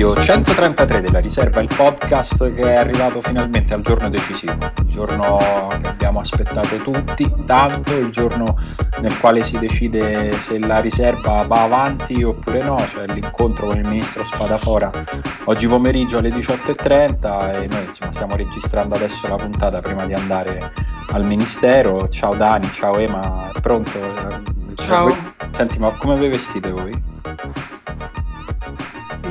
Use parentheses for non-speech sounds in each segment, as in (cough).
Episodio 133 della riserva, il podcast che è arrivato finalmente al giorno decisivo, il giorno che abbiamo aspettato tutti tanto, il giorno nel quale si decide se la riserva va avanti oppure no, cioè l'incontro con il ministro Spadafora oggi pomeriggio alle 18.30 e noi insomma, stiamo registrando adesso la puntata prima di andare al ministero. Ciao Dani, ciao Ema, pronto? Ciao. Senti, ma come vi vestite voi?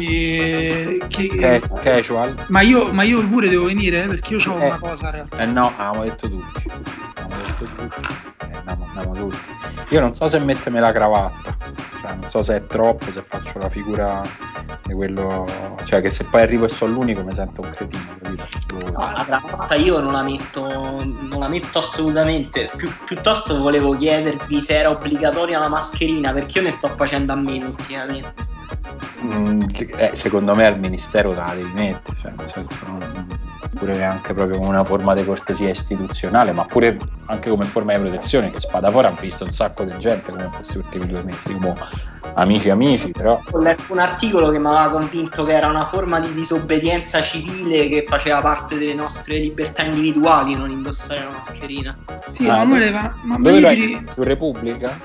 E... Che... Ca- casual? Ma io, ma io pure devo venire eh, perché io ho Eh. una cosa in realtà. Eh no, avevamo detto tutti. Avevamo detto tutti. Eh, andiamo, andiamo tutti. Io non so se mettermi la cravatta, cioè, non so se è troppo, se faccio la figura di quello. Cioè che se poi arrivo e sono l'unico mi sento un cretino, capito? No, la cravatta io non la metto, non la metto assolutamente. Più- piuttosto volevo chiedervi se era obbligatoria la mascherina, perché io ne sto facendo a meno ultimamente. Mm, eh, secondo me al ministero la devi mettere, cioè nel senso non- pure anche proprio come una forma di cortesia istituzionale, ma pure anche come forma di protezione, che spada fuori hanno visto un sacco di gente come questi ultimi due mesi, come amici amici, però Ho letto un articolo che mi aveva convinto che era una forma di disobbedienza civile che faceva parte delle nostre libertà individuali non indossare la mascherina. Sì, Ah, Emanuele, ma, ma, ma dove lo hai? Su Repubblica?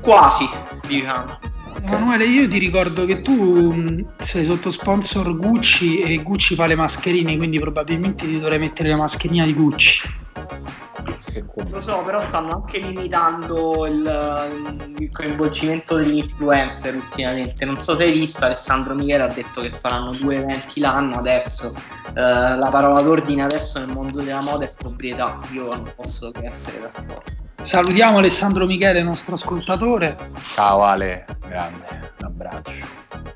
Quasi, diciamo. Emanuele, io ti ricordo che tu mh, sei sotto sponsor Gucci e Gucci fa le mascherine, quindi probabilmente ti dovrei mettere la mascherina di Gucci. Lo so, però stanno anche limitando il, il coinvolgimento degli influencer ultimamente. Non so se hai visto, Alessandro Michele ha detto che faranno due eventi l'anno adesso. Eh, la parola d'ordine adesso nel mondo della moda è sobrietà. Io non posso che essere d'accordo. Salutiamo Alessandro Michele, nostro ascoltatore. Ciao Ale, grande, un abbraccio.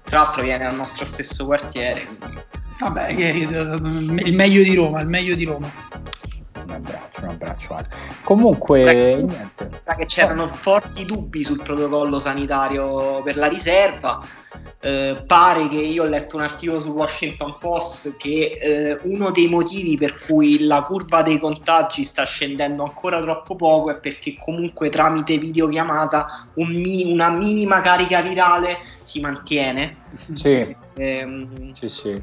Tra l'altro viene al nostro stesso quartiere. quindi- Vabbè, che, il meglio di Roma, il meglio di Roma. Un abbraccio, un abbraccio Ale. Comunque, Ecco. niente. Che c'erano forti dubbi sul protocollo sanitario per la riserva. Eh, pare che io ho letto un articolo su Washington Post che eh, uno dei motivi per cui la curva dei contagi sta scendendo ancora troppo poco è perché comunque tramite videochiamata un mi- una minima carica virale si mantiene. Sì, Ehm, Sì, sì,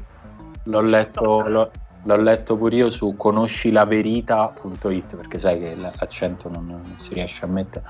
l'ho letto, l'ho, l'ho letto pure io su conoscilaverita.it perché sai che l'accento non, non si riesce a mettere.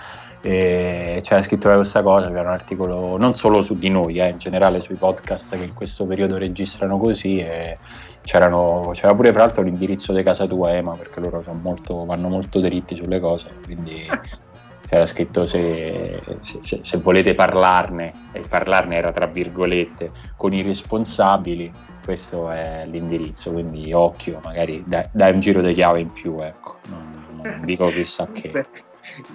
E c'era scritto questa cosa, c'era un articolo non solo su di noi, eh, in generale sui podcast che in questo periodo registrano così. E c'erano, c'era pure fra l'altro l'indirizzo di casa tua, Ema, perché loro sono molto, vanno molto dritti sulle cose. Quindi (laughs) c'era scritto se, se- se- se volete parlarne, e parlarne era tra virgolette, con i responsabili, questo è l'indirizzo, quindi occhio, magari dai, dai un giro di chiave in più, ecco, non, non dico chissà (laughs) che.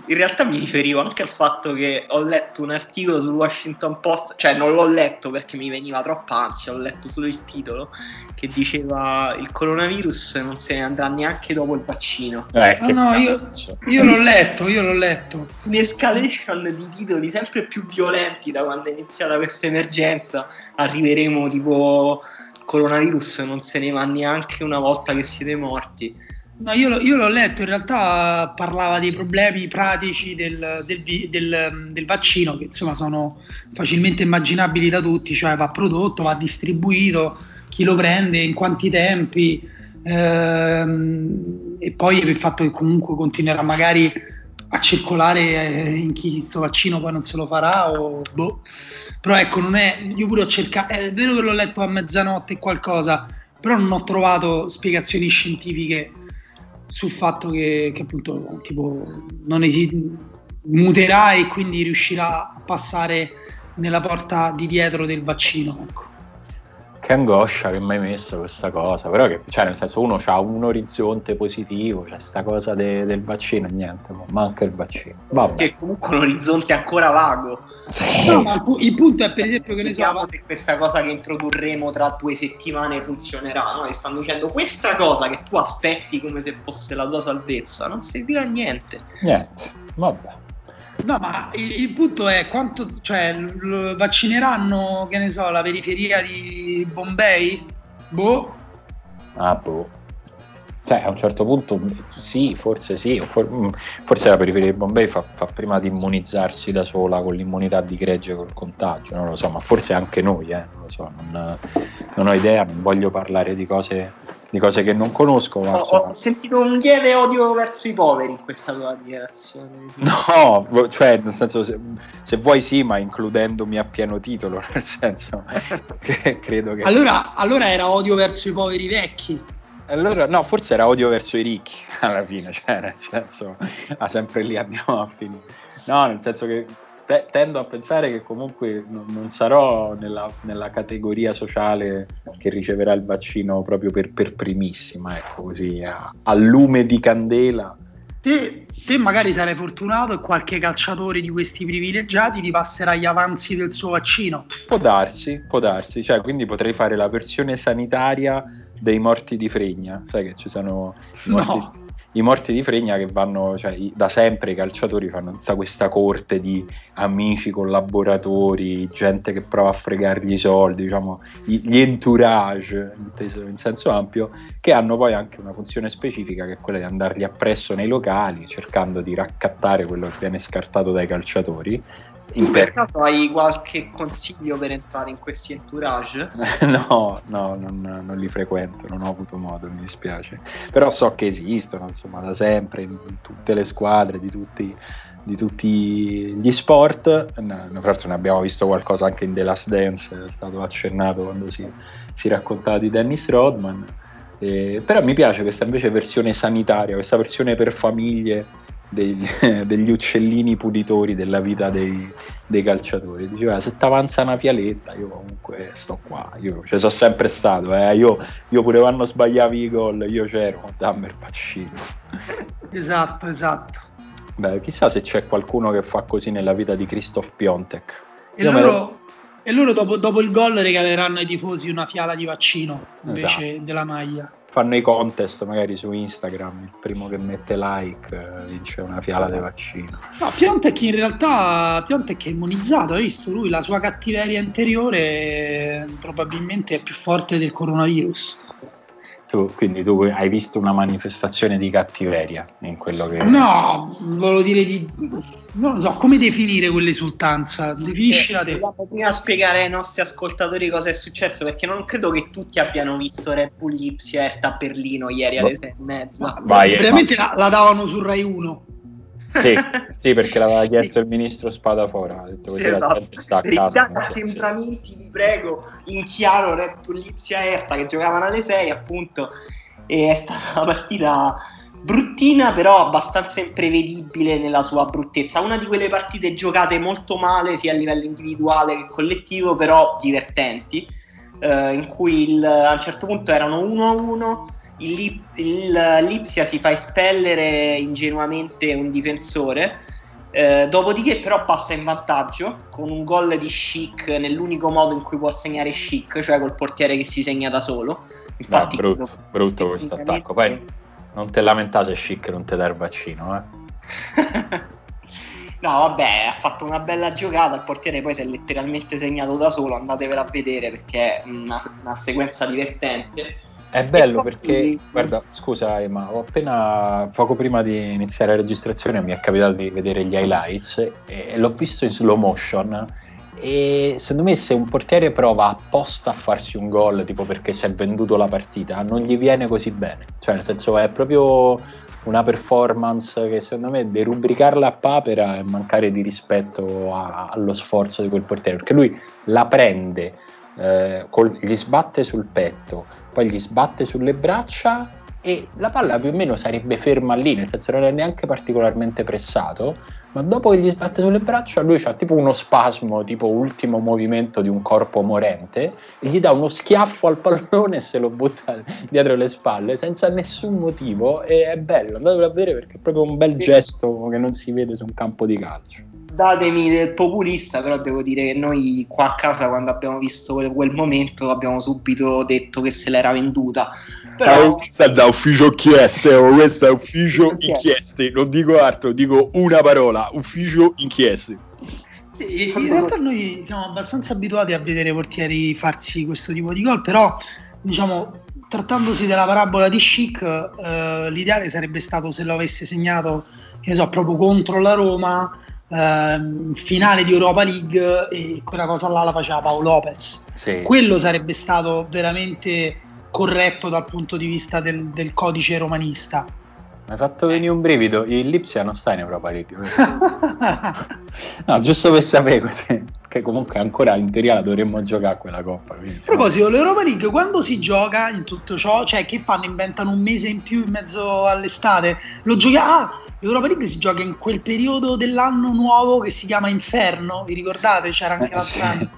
In realtà mi riferivo anche al fatto che ho letto un articolo sul Washington Post, cioè non l'ho letto perché mi veniva troppa ansia, ho letto solo il titolo, che diceva il coronavirus non se ne andrà neanche dopo il vaccino. Eh, No, che no, io-. Io l'ho letto, io l'ho letto. Un'escalation di titoli sempre più violenti da quando è iniziata questa emergenza, arriveremo tipo coronavirus non se ne va neanche una volta che siete morti. No, io, io l'ho letto, in realtà parlava dei problemi pratici del, del del- del vaccino che insomma sono facilmente immaginabili da tutti, cioè va prodotto, va distribuito, chi lo prende, in quanti tempi ehm, e poi il fatto che comunque continuerà magari a circolare eh, in chi questo vaccino poi non se lo farà o boh. Però ecco, non è, io pure ho cercato, è vero che l'ho letto a mezzanotte e qualcosa, però non ho trovato spiegazioni scientifiche sul fatto che, che appunto tipo non esi- muterà e quindi riuscirà a passare nella porta di dietro del vaccino. Ecco. Che angoscia che mi hai messo questa cosa, però che, cioè nel senso uno ha un orizzonte positivo, c'è sta cosa de- del vaccino e niente, ma manca il vaccino. Vabbè. Che comunque un orizzonte ancora vago. Sì. No, ma il, pu- il punto è per esempio che ne so, se questa cosa che introdurremo tra due settimane funzionerà. No? E stanno dicendo questa cosa che tu aspetti come se fosse la tua salvezza, non servirà a niente. Niente, vabbè. No, ma il, il punto è quanto, cioè, l- vaccineranno, che ne so, la periferia di Bombay? Boh, Ah, boh. Cioè, a un certo punto sì, forse sì, mm, forse la periferia di Bombay fa, fa, prima di immunizzarsi da sola con l'immunità di gregge col contagio, non lo so, ma forse anche noi, eh, non lo so, non, non ho idea, non voglio parlare di cose, di cose che non conosco. Ma, ho, ho, sentito un lieve odio verso i poveri in questa tua dichiarazione. Sì. No, cioè, nel senso, se, se, vuoi sì, ma includendomi a pieno titolo, (laughs) nel senso che credo che... Allora, allora era odio verso i poveri vecchi. Allora, no, forse era odio verso i ricchi (laughs) alla fine, cioè nel senso, ah, sempre lì andiamo a finire. No, nel senso che te- tendo a pensare che comunque non, non sarò nella, nella, categoria sociale che riceverà il vaccino proprio per, per primissima, ecco così, a, a lume di candela. Te, te, magari sarai fortunato e qualche calciatore di questi privilegiati ti passerà gli avanzi del suo vaccino. Può darsi, può darsi, cioè quindi potrei fare la versione sanitaria dei morti di fregna, sai che ci sono i morti, no. I morti di fregna che vanno, cioè, da sempre i calciatori fanno tutta questa corte di amici, collaboratori, gente che prova a fregargli i soldi, diciamo, gli entourage, in senso ampio, che hanno poi anche una funzione specifica che è quella di andargli appresso nei locali, cercando di raccattare quello che viene scartato dai calciatori tu per caso hai qualche consiglio per entrare in questi entourage? (laughs) no, no, non, non, li frequento, non ho avuto modo, mi dispiace. Però so che esistono, insomma, da sempre, in tutte le squadre, di tutti, di tutti gli sport. No, tra l'altro ne abbiamo visto qualcosa anche in The Last Dance, è stato accennato quando si, si raccontava di Dennis Rodman. Eh, però mi piace questa invece versione sanitaria, questa versione per famiglie degli, (laughs) degli, uccellini pulitori della vita dei, dei calciatori. Diceva se ti avanza una fialetta, io comunque sto qua, io ci sono sempre stato, eh. io, io, pure quando sbagliavi i gol, io c'ero, dammi il vaccino. Esatto, esatto. Beh, chissà se c'è qualcuno che fa così nella vita di Christoph Piontek. E io loro, e loro dopo, dopo, il gol regaleranno ai tifosi una fiala di vaccino invece esatto. della maglia fanno i contest magari su Instagram, il primo che mette like eh, vince una fiala di vaccino. No, Piontek in realtà Piontek è immunizzato, hai visto lui, la sua cattiveria interiore probabilmente è più forte del coronavirus. Tu, quindi tu hai visto una manifestazione di cattiveria in quello che... No, volevo dire di... non lo so, come definire quell'esultanza? Definiscila te. Dobbiamo prima spiegare ai nostri ascoltatori cosa è successo, perché non credo che tutti abbiano visto Red Bull Lipsia a Berlino ieri alle sei e mezza. Vai, veramente la, la davano su Rai 1. Sì, (laughs) sì, perché l'aveva chiesto sì. il ministro Spadafora. Ha detto così sì, esatto. sta a casa. assembramenti, vi prego, in chiaro Red Bull Lipsia Erta che giocavano alle 6 appunto e è stata una partita bruttina però abbastanza imprevedibile nella sua bruttezza una di quelle partite giocate molto male sia a livello individuale che collettivo però divertenti eh, in cui il, a un certo punto erano 1-1 il, il Lipsia si fa espellere ingenuamente un difensore. Eh, dopodiché, però, passa in vantaggio con un gol di Chic nell'unico modo in cui può segnare Chic, cioè col portiere che si segna da solo. Infatti, no, brutto, brutto questo attacco. Poi non te lamentate, Chic non ti dà il vaccino, eh. (laughs) no, vabbè, ha fatto una bella giocata. Il portiere poi si è letteralmente segnato da solo. Andatevela a vedere perché è una, una sequenza divertente. È bello perché, guarda, scusa Emma, ho appena, poco prima di iniziare la registrazione mi è capitato di vedere gli highlights e l'ho visto in slow motion. E secondo me se un portiere prova apposta a farsi un gol, tipo perché si è venduto la partita, non gli viene così bene. Cioè nel senso è proprio una performance che secondo me derubricarla a papera è mancare di rispetto a, allo sforzo di quel portiere, perché lui la prende, eh, col, gli sbatte sul petto, poi gli sbatte sulle braccia e la palla più o meno sarebbe ferma lì, nel senso non è neanche particolarmente pressato, ma dopo che gli sbatte sulle braccia lui ha tipo uno spasmo, tipo ultimo movimento di un corpo morente, e gli dà uno schiaffo al pallone e se lo butta dietro le spalle senza nessun motivo e è bello, andatelo a vedere perché è proprio un bel gesto che non si vede su un campo di calcio datemi del populista, però devo dire che noi qua a casa quando abbiamo visto quel, quel momento abbiamo subito detto che se l'era venduta. Però... questa è da ufficio chieste, oh, questo è ufficio inchieste, non dico altro, dico una parola, ufficio inchieste. in realtà noi siamo abbastanza abituati a vedere portieri farsi questo tipo di gol, però diciamo trattandosi della parabola di Chic, eh, l'ideale sarebbe stato se lo avesse segnato, che ne so, proprio contro la Roma, eh, finale di Europa League e quella cosa là la faceva Paolo Lopez. Sì. Quello sarebbe stato veramente corretto dal punto di vista del, del codice romanista. Mi hai fatto venire un brivido. Il Lipsia non sta in Europa League. (laughs) no, giusto per sapere così. Che comunque ancora in teoria la dovremmo giocare quella coppa. Quindi, A proposito, l'Europa League quando si gioca in tutto ciò? Cioè, che fanno? Inventano un mese in più in mezzo all'estate? Lo giochiamo. Ah, l'Europa League si gioca in quel periodo dell'anno nuovo che si chiama Inferno. Vi ricordate? C'era anche eh, l'altro sì. anno.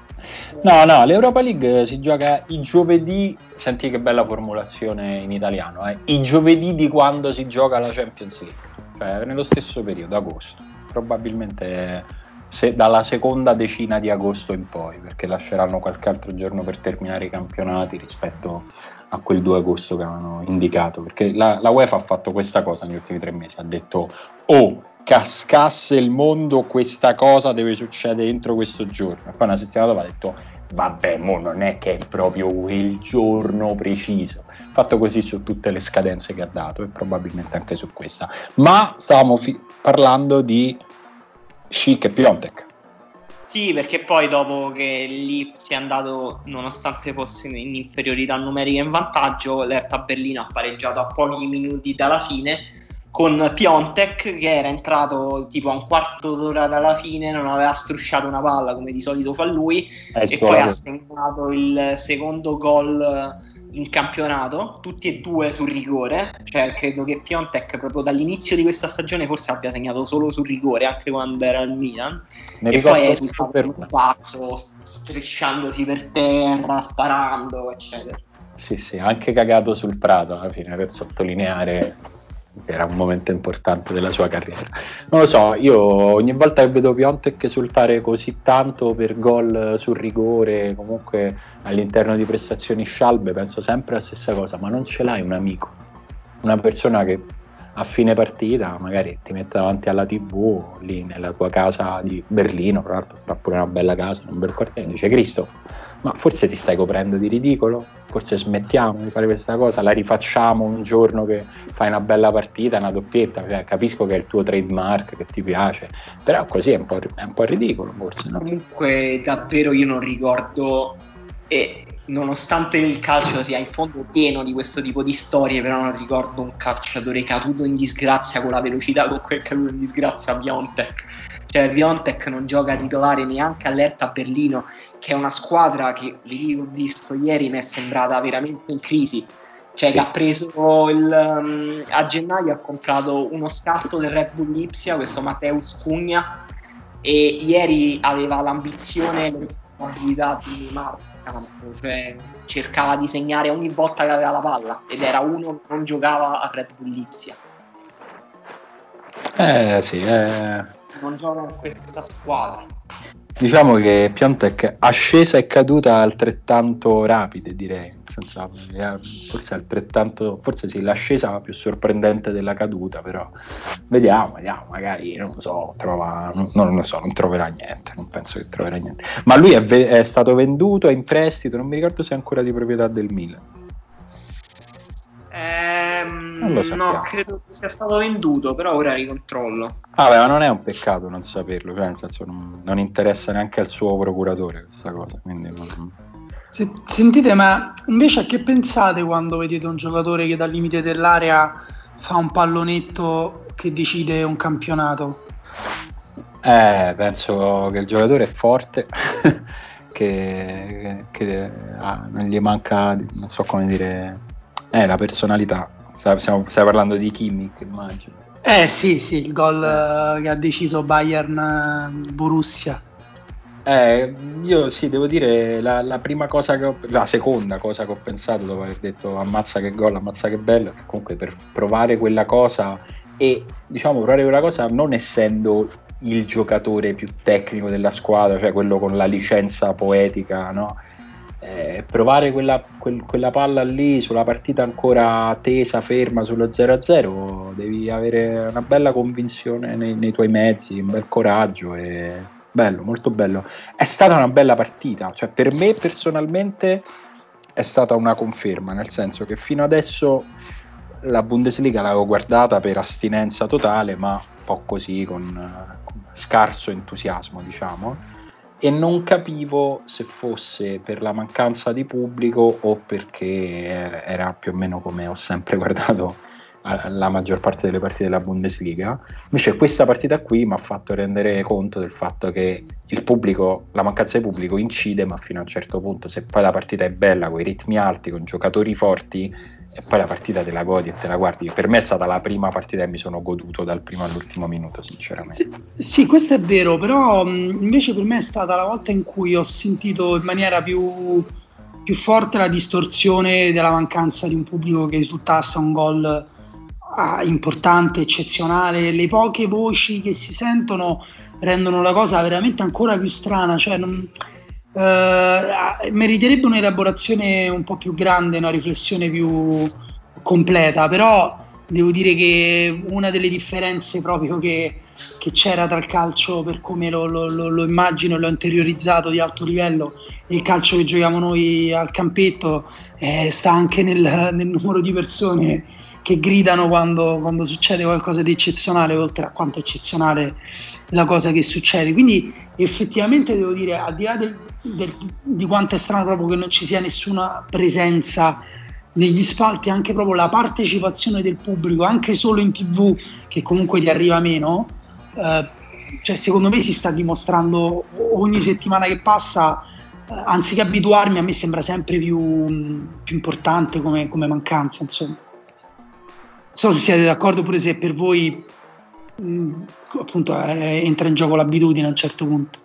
No, no, l'Europa League si gioca i giovedì, senti che bella formulazione in italiano, eh? i giovedì di quando si gioca la Champions League, cioè nello stesso periodo, agosto, probabilmente se, dalla seconda decina di agosto in poi, perché lasceranno qualche altro giorno per terminare i campionati rispetto a quel 2 agosto che avevano indicato, perché la, la UEFA ha fatto questa cosa negli ultimi tre mesi, ha detto oh cascasse il mondo questa cosa deve succedere entro questo giorno. E poi una settimana dopo ha detto vabbè, mo non è che è proprio quel giorno preciso. Fatto così su tutte le scadenze che ha dato e probabilmente anche su questa. Ma stavamo fi- parlando di Chic e Piontek. Sì, perché poi dopo che lì si è andato, nonostante fosse in inferiorità numerica in vantaggio, l'Erta Berlino ha pareggiato a pochi minuti dalla fine con Piontek che era entrato tipo a un quarto d'ora dalla fine, non aveva strusciato una palla come di solito fa lui e poi ha segnato il secondo gol in campionato, tutti e due sul rigore, cioè credo che Piontek proprio dall'inizio di questa stagione forse abbia segnato solo sul rigore anche quando era al Milan ne e poi è stato per... un pazzo strisciandosi per terra, sparando eccetera. Sì, sì, anche cagato sul prato alla fine per sottolineare era un momento importante della sua carriera. Non lo so, io ogni volta che vedo Piontek esultare così tanto per gol sul rigore, comunque all'interno di prestazioni scialbe, penso sempre la stessa cosa, ma non ce l'hai un amico, una persona che a fine partita magari ti mette davanti alla tv lì nella tua casa di Berlino, tra l'altro sarà pure una bella casa, un bel quartiere, dice Christoph, ma forse ti stai coprendo di ridicolo, forse smettiamo di fare questa cosa, la rifacciamo un giorno che fai una bella partita, una doppietta, cioè, capisco che è il tuo trademark, che ti piace, però così è un po', è un po ridicolo forse. No? Comunque davvero io non ricordo... E nonostante il calcio sia in fondo pieno di questo tipo di storie, però non ricordo un calciatore caduto in disgrazia con la velocità con cui è caduto in disgrazia a Biontek. Cioè Biontek non gioca titolare neanche all'Erta a Berlino, che è una squadra che, vi ho visto ieri, mi è sembrata veramente in crisi. Cioè che ha preso il, um, a gennaio ha comprato uno scatto del Red Bull Lipsia, questo Matteus Cugna, e ieri aveva l'ambizione e le responsabilità di Marco campo, cioè cercava di segnare ogni volta che aveva la palla ed era uno che non giocava a Red Bull Lipsia. Eh sì, eh... non gioca in questa squadra. Diciamo che Piontek ascesa e caduta altrettanto rapide, direi. Forse altrettanto, forse sì, l'ascesa più sorprendente della caduta, però vediamo, vediamo, magari non lo so, trova, non, non lo so, non troverà niente, non penso che troverà niente. Ma lui è, ve- è stato venduto, è in prestito, non mi ricordo se è ancora di proprietà del Milan. Ehm, no, credo che sia stato venduto, però ora ricontrollo. Ah, beh, ma non è un peccato non saperlo, cioè nel senso non, non interessa neanche al suo procuratore questa cosa. Quindi non... Sentite, ma invece a che pensate quando vedete un giocatore che dal limite dell'area fa un pallonetto che decide un campionato? Eh, penso che il giocatore è forte, (laughs) che, che ah, non gli manca, non so come dire, eh, la personalità. Stiamo, stai parlando di Kimmich, immagino. Eh sì, sì, il gol eh. che ha deciso Bayern eh, Borussia. Eh, io sì, devo dire la, la, prima cosa che ho, la seconda cosa che ho pensato dopo aver detto ammazza che gol, ammazza che bello, che comunque per provare quella cosa e diciamo provare quella cosa non essendo il giocatore più tecnico della squadra, cioè quello con la licenza poetica, no? eh, provare quella, quel, quella, palla lì sulla partita ancora tesa, ferma sullo 0-0, devi avere una bella convinzione nei, nei tuoi mezzi, un bel coraggio e bello, molto bello. È stata una bella partita, cioè per me personalmente è stata una conferma, nel senso che fino adesso la Bundesliga l'avevo guardata per astinenza totale, ma un po' così, con, con scarso entusiasmo, diciamo e non capivo se fosse per la mancanza di pubblico o perché era più o meno come ho sempre (laughs) guardato la maggior parte delle partite della Bundesliga. Invece questa partita qui mi ha fatto rendere conto del fatto che il pubblico, la mancanza di pubblico incide, ma fino a un certo punto, se poi la partita è bella, con i ritmi alti, con giocatori forti, e poi la partita te la godi e te la guardi. Per me è stata la prima partita che mi sono goduto dal primo all'ultimo minuto, sinceramente. Sì, questo è vero, però invece per me è stata la volta in cui ho sentito in maniera più, più forte la distorsione della mancanza di un pubblico che risultasse un gol ah, importante, eccezionale. Le poche voci che si sentono rendono la cosa veramente ancora più strana. Cioè non, Uh, meriterebbe un'elaborazione un po' più grande, una riflessione più completa, però devo dire che una delle differenze proprio che, che c'era tra il calcio per come lo, lo, lo, lo, immagino e l'ho interiorizzato di alto livello e il calcio che giochiamo noi al campetto eh, sta anche nel, nel, numero di persone che gridano quando, quando succede qualcosa di eccezionale, oltre a quanto eccezionale la cosa che succede. Quindi effettivamente devo dire, al di là del, del, di quanto è strano proprio che non ci sia nessuna presenza negli spalti, anche proprio la partecipazione del pubblico, anche solo in tv, che comunque ti arriva meno, eh, cioè secondo me si sta dimostrando ogni settimana che passa, eh, anziché abituarmi, a me sembra sempre più, più importante come, come, mancanza, insomma. So se siete d'accordo pure se per voi mh, mm, appunto eh, entra in gioco l'abitudine a un certo punto.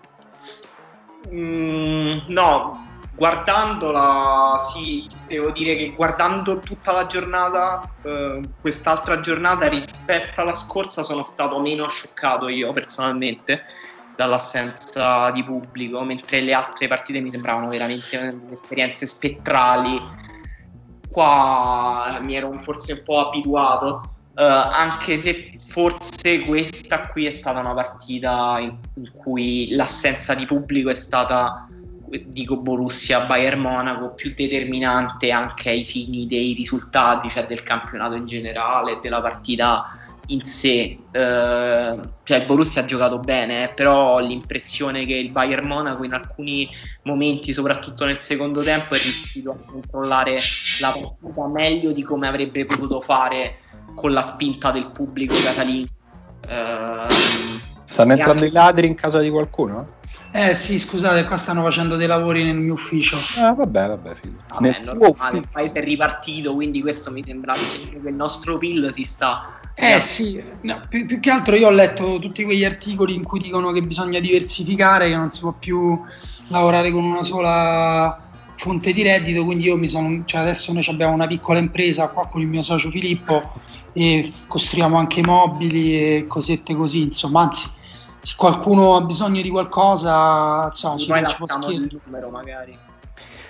Mm, no, guardandola, sì, devo dire che guardando tutta la giornata, eh, quest'altra giornata rispetto alla scorsa, sono stato meno scioccato io personalmente dall'assenza di pubblico, mentre le altre partite mi sembravano veramente esperienze spettrali. Qua mi ero forse un po' abituato Uh, anche se forse questa qui è stata una partita in, in, cui l'assenza di pubblico è stata, dico Borussia Bayern Monaco, più determinante anche ai fini dei risultati, cioè del campionato in generale, della partita in sé. Uh, cioè il Borussia ha giocato bene, eh, però ho l'impressione che il Bayern Monaco in alcuni momenti, soprattutto nel secondo tempo, è riuscito a controllare la partita meglio di come avrebbe potuto fare con la spinta del pubblico casalingo. Ehm, stanno entrando anche... i ladri in casa di qualcuno? Eh sì, scusate, qua stanno facendo dei lavori nel mio ufficio. Ah, vabbè, vabbè, figo. Vabbè, nel normale, il paese è ripartito, quindi questo mi sembra il segno che il nostro PIL si sta... Eh sì, no, più, più, che altro io ho letto tutti quegli articoli in cui dicono che bisogna diversificare, che non si può più lavorare con una sola fonte di reddito, quindi io mi sono, cioè adesso noi abbiamo una piccola impresa qua con il mio socio Filippo e costruiamo anche mobili e cosette così, insomma, anzi, se qualcuno ha bisogno di qualcosa, insomma, ci, può il numero magari.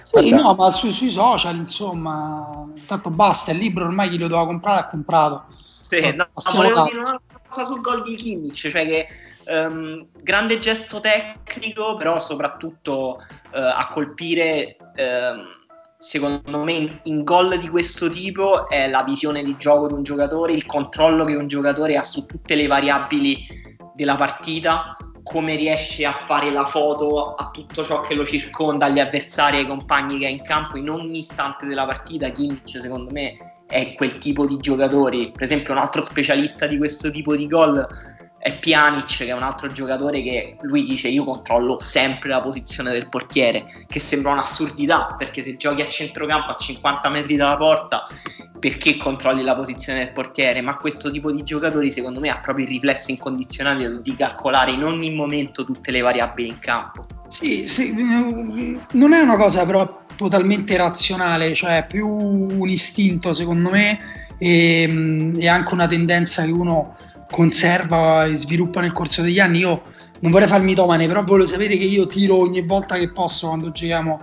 Sì, Guarda. no, ma su, sui social, insomma, tanto basta, il libro ormai chi lo doveva comprare ha comprato. Sì, no, volevo dire una cosa sul gol di Kimmich, cioè che um, grande gesto tecnico, però soprattutto uh, a colpire... Uh, secondo me in, in gol di questo tipo è la visione di gioco di un giocatore, il controllo che un giocatore ha su tutte le variabili della partita, come riesce a fare la foto a tutto ciò che lo circonda, agli avversari, ai compagni che ha in campo in ogni istante della partita. Kimmich secondo me è quel tipo di giocatori, per esempio un altro specialista di questo tipo di gol è Pjanic che è un altro giocatore che lui dice io controllo sempre la posizione del portiere che sembra un'assurdità perché se giochi a centrocampo a 50 metri dalla porta perché controlli la posizione del portiere? Ma questo tipo di giocatori secondo me ha proprio il riflesso incondizionale di calcolare in ogni momento tutte le variabili in campo. Sì, sì non è una cosa però totalmente razionale cioè più un istinto secondo me e, e anche una tendenza che uno conserva e sviluppa nel corso degli anni. Io non vorrei farmi domane, però voi lo sapete che io tiro ogni volta che posso quando giochiamo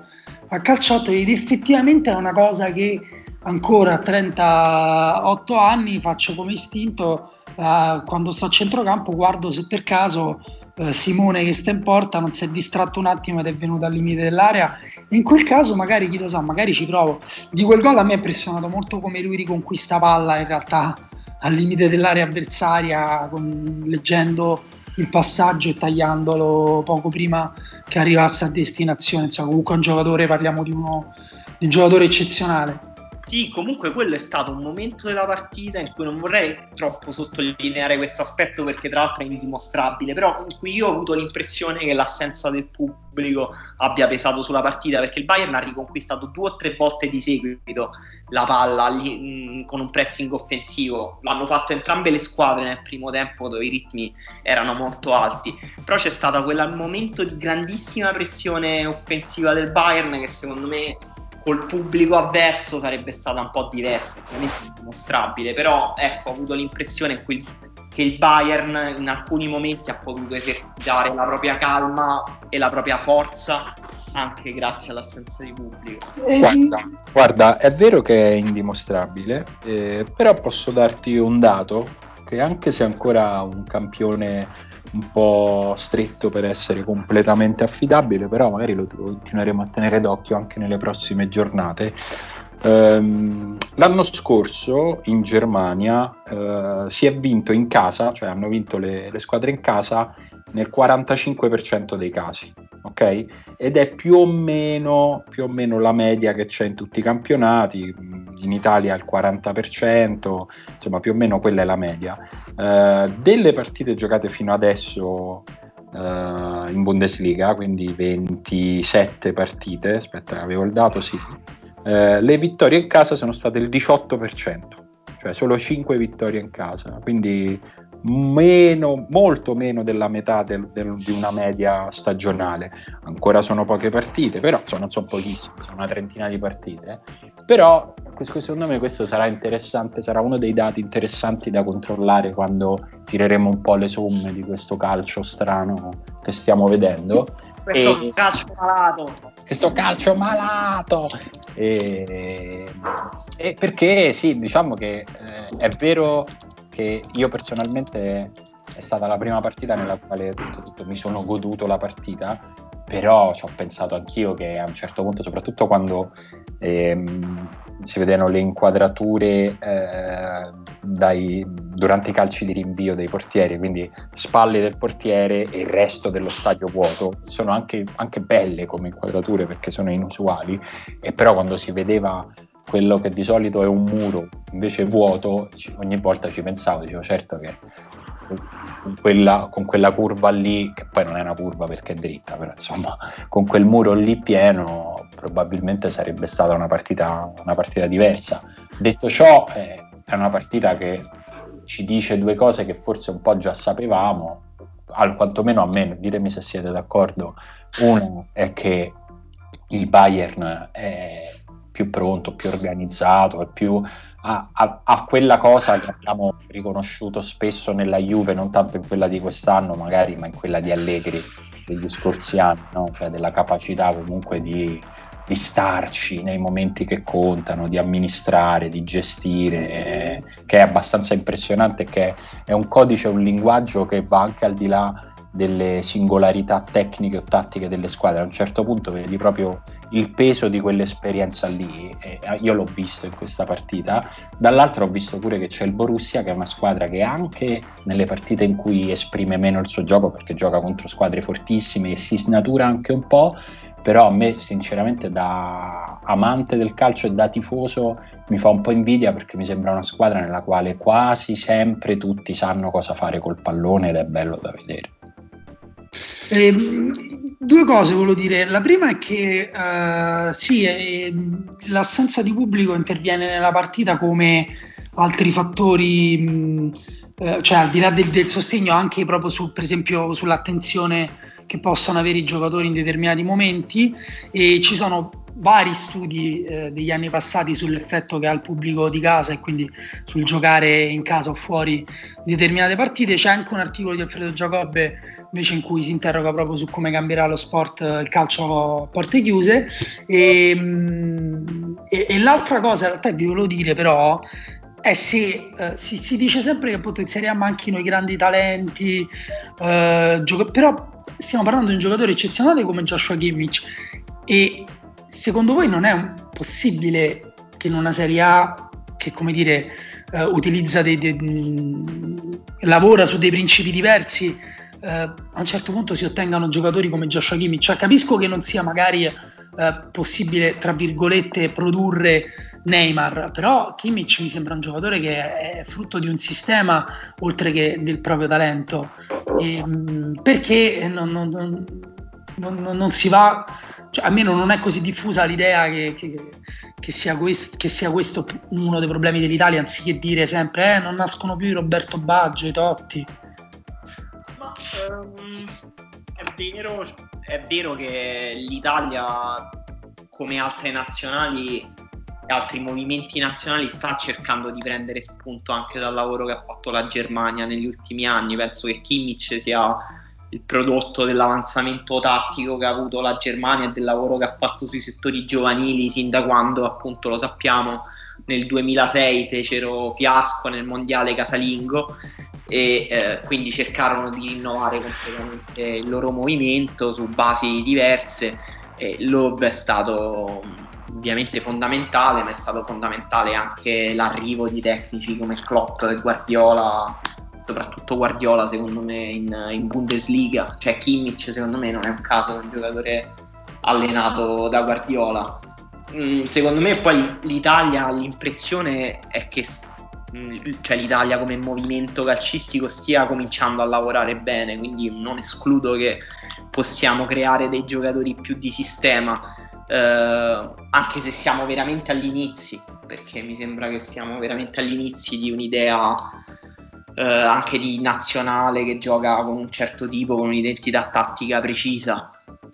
a calciotto ed effettivamente è una cosa che ancora a 38 anni faccio come istinto uh, quando sto a centrocampo guardo se per caso eh, Simone che sta in porta non si è distratto un attimo ed è venuto al limite dell'area. In quel caso magari chi lo sa magari ci provo. Di quel gol a me è impressionato molto come lui riconquista palla in realtà al limite dell'area avversaria con, leggendo il passaggio e tagliandolo poco prima che arrivasse a destinazione. Insomma comunque è un giocatore parliamo di, uno, di un giocatore eccezionale sì, comunque quello è stato un momento della partita in cui non vorrei troppo sottolineare questo aspetto perché tra l'altro è indimostrabile, però in cui io ho avuto l'impressione che l'assenza del pubblico abbia pesato sulla partita perché il Bayern ha riconquistato due o tre volte di seguito la palla lì, mh, con un pressing offensivo. L'hanno fatto entrambe le squadre nel primo tempo dove i ritmi erano molto alti, però c'è stato quel momento di grandissima pressione offensiva del Bayern che secondo me col pubblico avverso sarebbe stata un po' diversa, ovviamente dimostrabile, però ecco, ho avuto l'impressione che il Bayern in alcuni momenti ha potuto esercitare la propria calma e la propria forza anche grazie all'assenza di pubblico. Guarda, guarda è vero che è indimostrabile, eh, però posso darti un dato che anche se ancora un campione un po' stretto per essere completamente affidabile, però magari lo continueremo a tenere d'occhio anche nelle prossime giornate. Um, l'anno scorso in Germania uh, si è vinto in casa, cioè hanno vinto le, le squadre in casa nel 45% dei casi, ok? Ed è più o, meno, più o meno la media che c'è in tutti i campionati, in Italia il 40%, insomma più o meno quella è la media. Uh, delle partite giocate fino adesso uh, in Bundesliga, quindi 27 partite, aspetta avevo il dato, sì, uh, le vittorie in casa sono state il 18%, cioè solo 5 vittorie in casa, quindi meno, molto meno della metà del, del, di una media stagionale. Ancora sono poche partite, però non sono pochissime, sono una trentina di partite. Però secondo me questo sarà interessante, sarà uno dei dati interessanti da controllare quando tireremo un po' le somme di questo calcio strano che stiamo vedendo. Questo e... calcio malato. Questo calcio malato. E... e perché sì, diciamo che eh, è vero che io personalmente è stata la prima partita nella quale tutto, tutto, mi sono goduto la partita, però ci ho pensato anch'io che a un certo punto, soprattutto quando ehm, si vedevano le inquadrature eh, dai, durante i calci di rinvio dei portieri, quindi spalle del portiere e il resto dello stadio vuoto, sono anche, anche belle come inquadrature perché sono inusuali, e però quando si vedeva quello che di solito è un muro invece vuoto, ogni volta ci pensavo, dicevo certo che con quella, con quella, curva lì, che poi non è una curva perché è dritta, però insomma con quel muro lì pieno probabilmente sarebbe stata una partita, una partita diversa. Detto ciò, eh, è una partita che ci dice due cose che forse un po' già sapevamo, al quantomeno a me, ditemi se siete d'accordo. Uno è che il Bayern è, più pronto, più organizzato e più a, a, a, quella cosa che abbiamo riconosciuto spesso nella Juve, non tanto in quella di quest'anno magari, ma in quella di Allegri degli scorsi anni, no? cioè della capacità comunque di, di, starci nei momenti che contano, di amministrare, di gestire, eh, che è abbastanza impressionante, che è un codice, un linguaggio che va anche al di là delle singolarità tecniche o tattiche delle squadre. A un certo punto vedi proprio il peso di quell'esperienza lì, e io l'ho visto in questa partita, dall'altro ho visto pure che c'è il Borussia che è una squadra che anche nelle partite in cui esprime meno il suo gioco perché gioca contro squadre fortissime e si snatura anche un po', però a me sinceramente da amante del calcio e da tifoso mi fa un po' invidia perché mi sembra una squadra nella quale quasi sempre tutti sanno cosa fare col pallone ed è bello da vedere. Eh, due cose volevo dire. La prima è che uh, sì, eh, l'assenza di pubblico interviene nella partita come altri fattori, mh, eh, cioè al di là del, del, sostegno, anche proprio su, per esempio sull'attenzione che possano avere i giocatori in determinati momenti. E ci sono vari studi eh, degli anni passati sull'effetto che ha il pubblico di casa e quindi sul giocare in casa o fuori determinate partite. C'è anche un articolo di Alfredo Giacobbe invece in cui si interroga proprio su come cambierà lo sport, il calcio a porte chiuse. E, e, e l'altra cosa, in realtà vi volevo dire però, Eh sì, eh, si, si, dice sempre che appunto in Serie A manchino i grandi talenti, eh, gioca- però stiamo parlando di un giocatore eccezionale come Joshua Kimmich e secondo voi non è possibile che in una Serie A che come dire eh, utilizza dei, dei, lavora su dei principi diversi eh, a un certo punto si ottengano giocatori come Joshua Kimmich cioè, capisco che non sia magari eh, possibile tra virgolette produrre Neymar, però Kimmich mi sembra un giocatore che è frutto di un sistema oltre che del proprio talento. E, perché non, non, non, non, si va, cioè, almeno non è così diffusa l'idea che, che, che, sia questo, che, sia questo, uno dei problemi dell'Italia, anziché dire sempre eh, non nascono più Roberto Baggio, i Totti. Um, è, vero, è vero che l'Italia, come altre nazionali, altri movimenti nazionali sta cercando di prendere spunto anche dal lavoro che ha fatto la Germania negli ultimi anni. Penso che Kimmich sia il prodotto dell'avanzamento tattico che ha avuto la Germania e del lavoro che ha fatto sui settori giovanili sin da quando, appunto, lo sappiamo, nel 2006 fecero fiasco nel mondiale casalingo e eh, quindi cercarono di rinnovare completamente il loro movimento su basi diverse e Love è stato ovviamente fondamentale, ma è stato fondamentale anche l'arrivo di tecnici come Klopp e Guardiola, soprattutto Guardiola secondo me in, in Bundesliga, cioè Kimmich secondo me non è un caso, un giocatore allenato da Guardiola. Mm, secondo me poi l'Italia l'impressione è che mm, cioè l'Italia come movimento calcistico stia cominciando a lavorare bene, quindi non escludo che possiamo creare dei giocatori più di sistema eh, anche se siamo veramente agli inizi, perché mi sembra che siamo veramente agli inizi di un'idea eh, anche di nazionale che gioca con un certo tipo, con un'identità tattica precisa.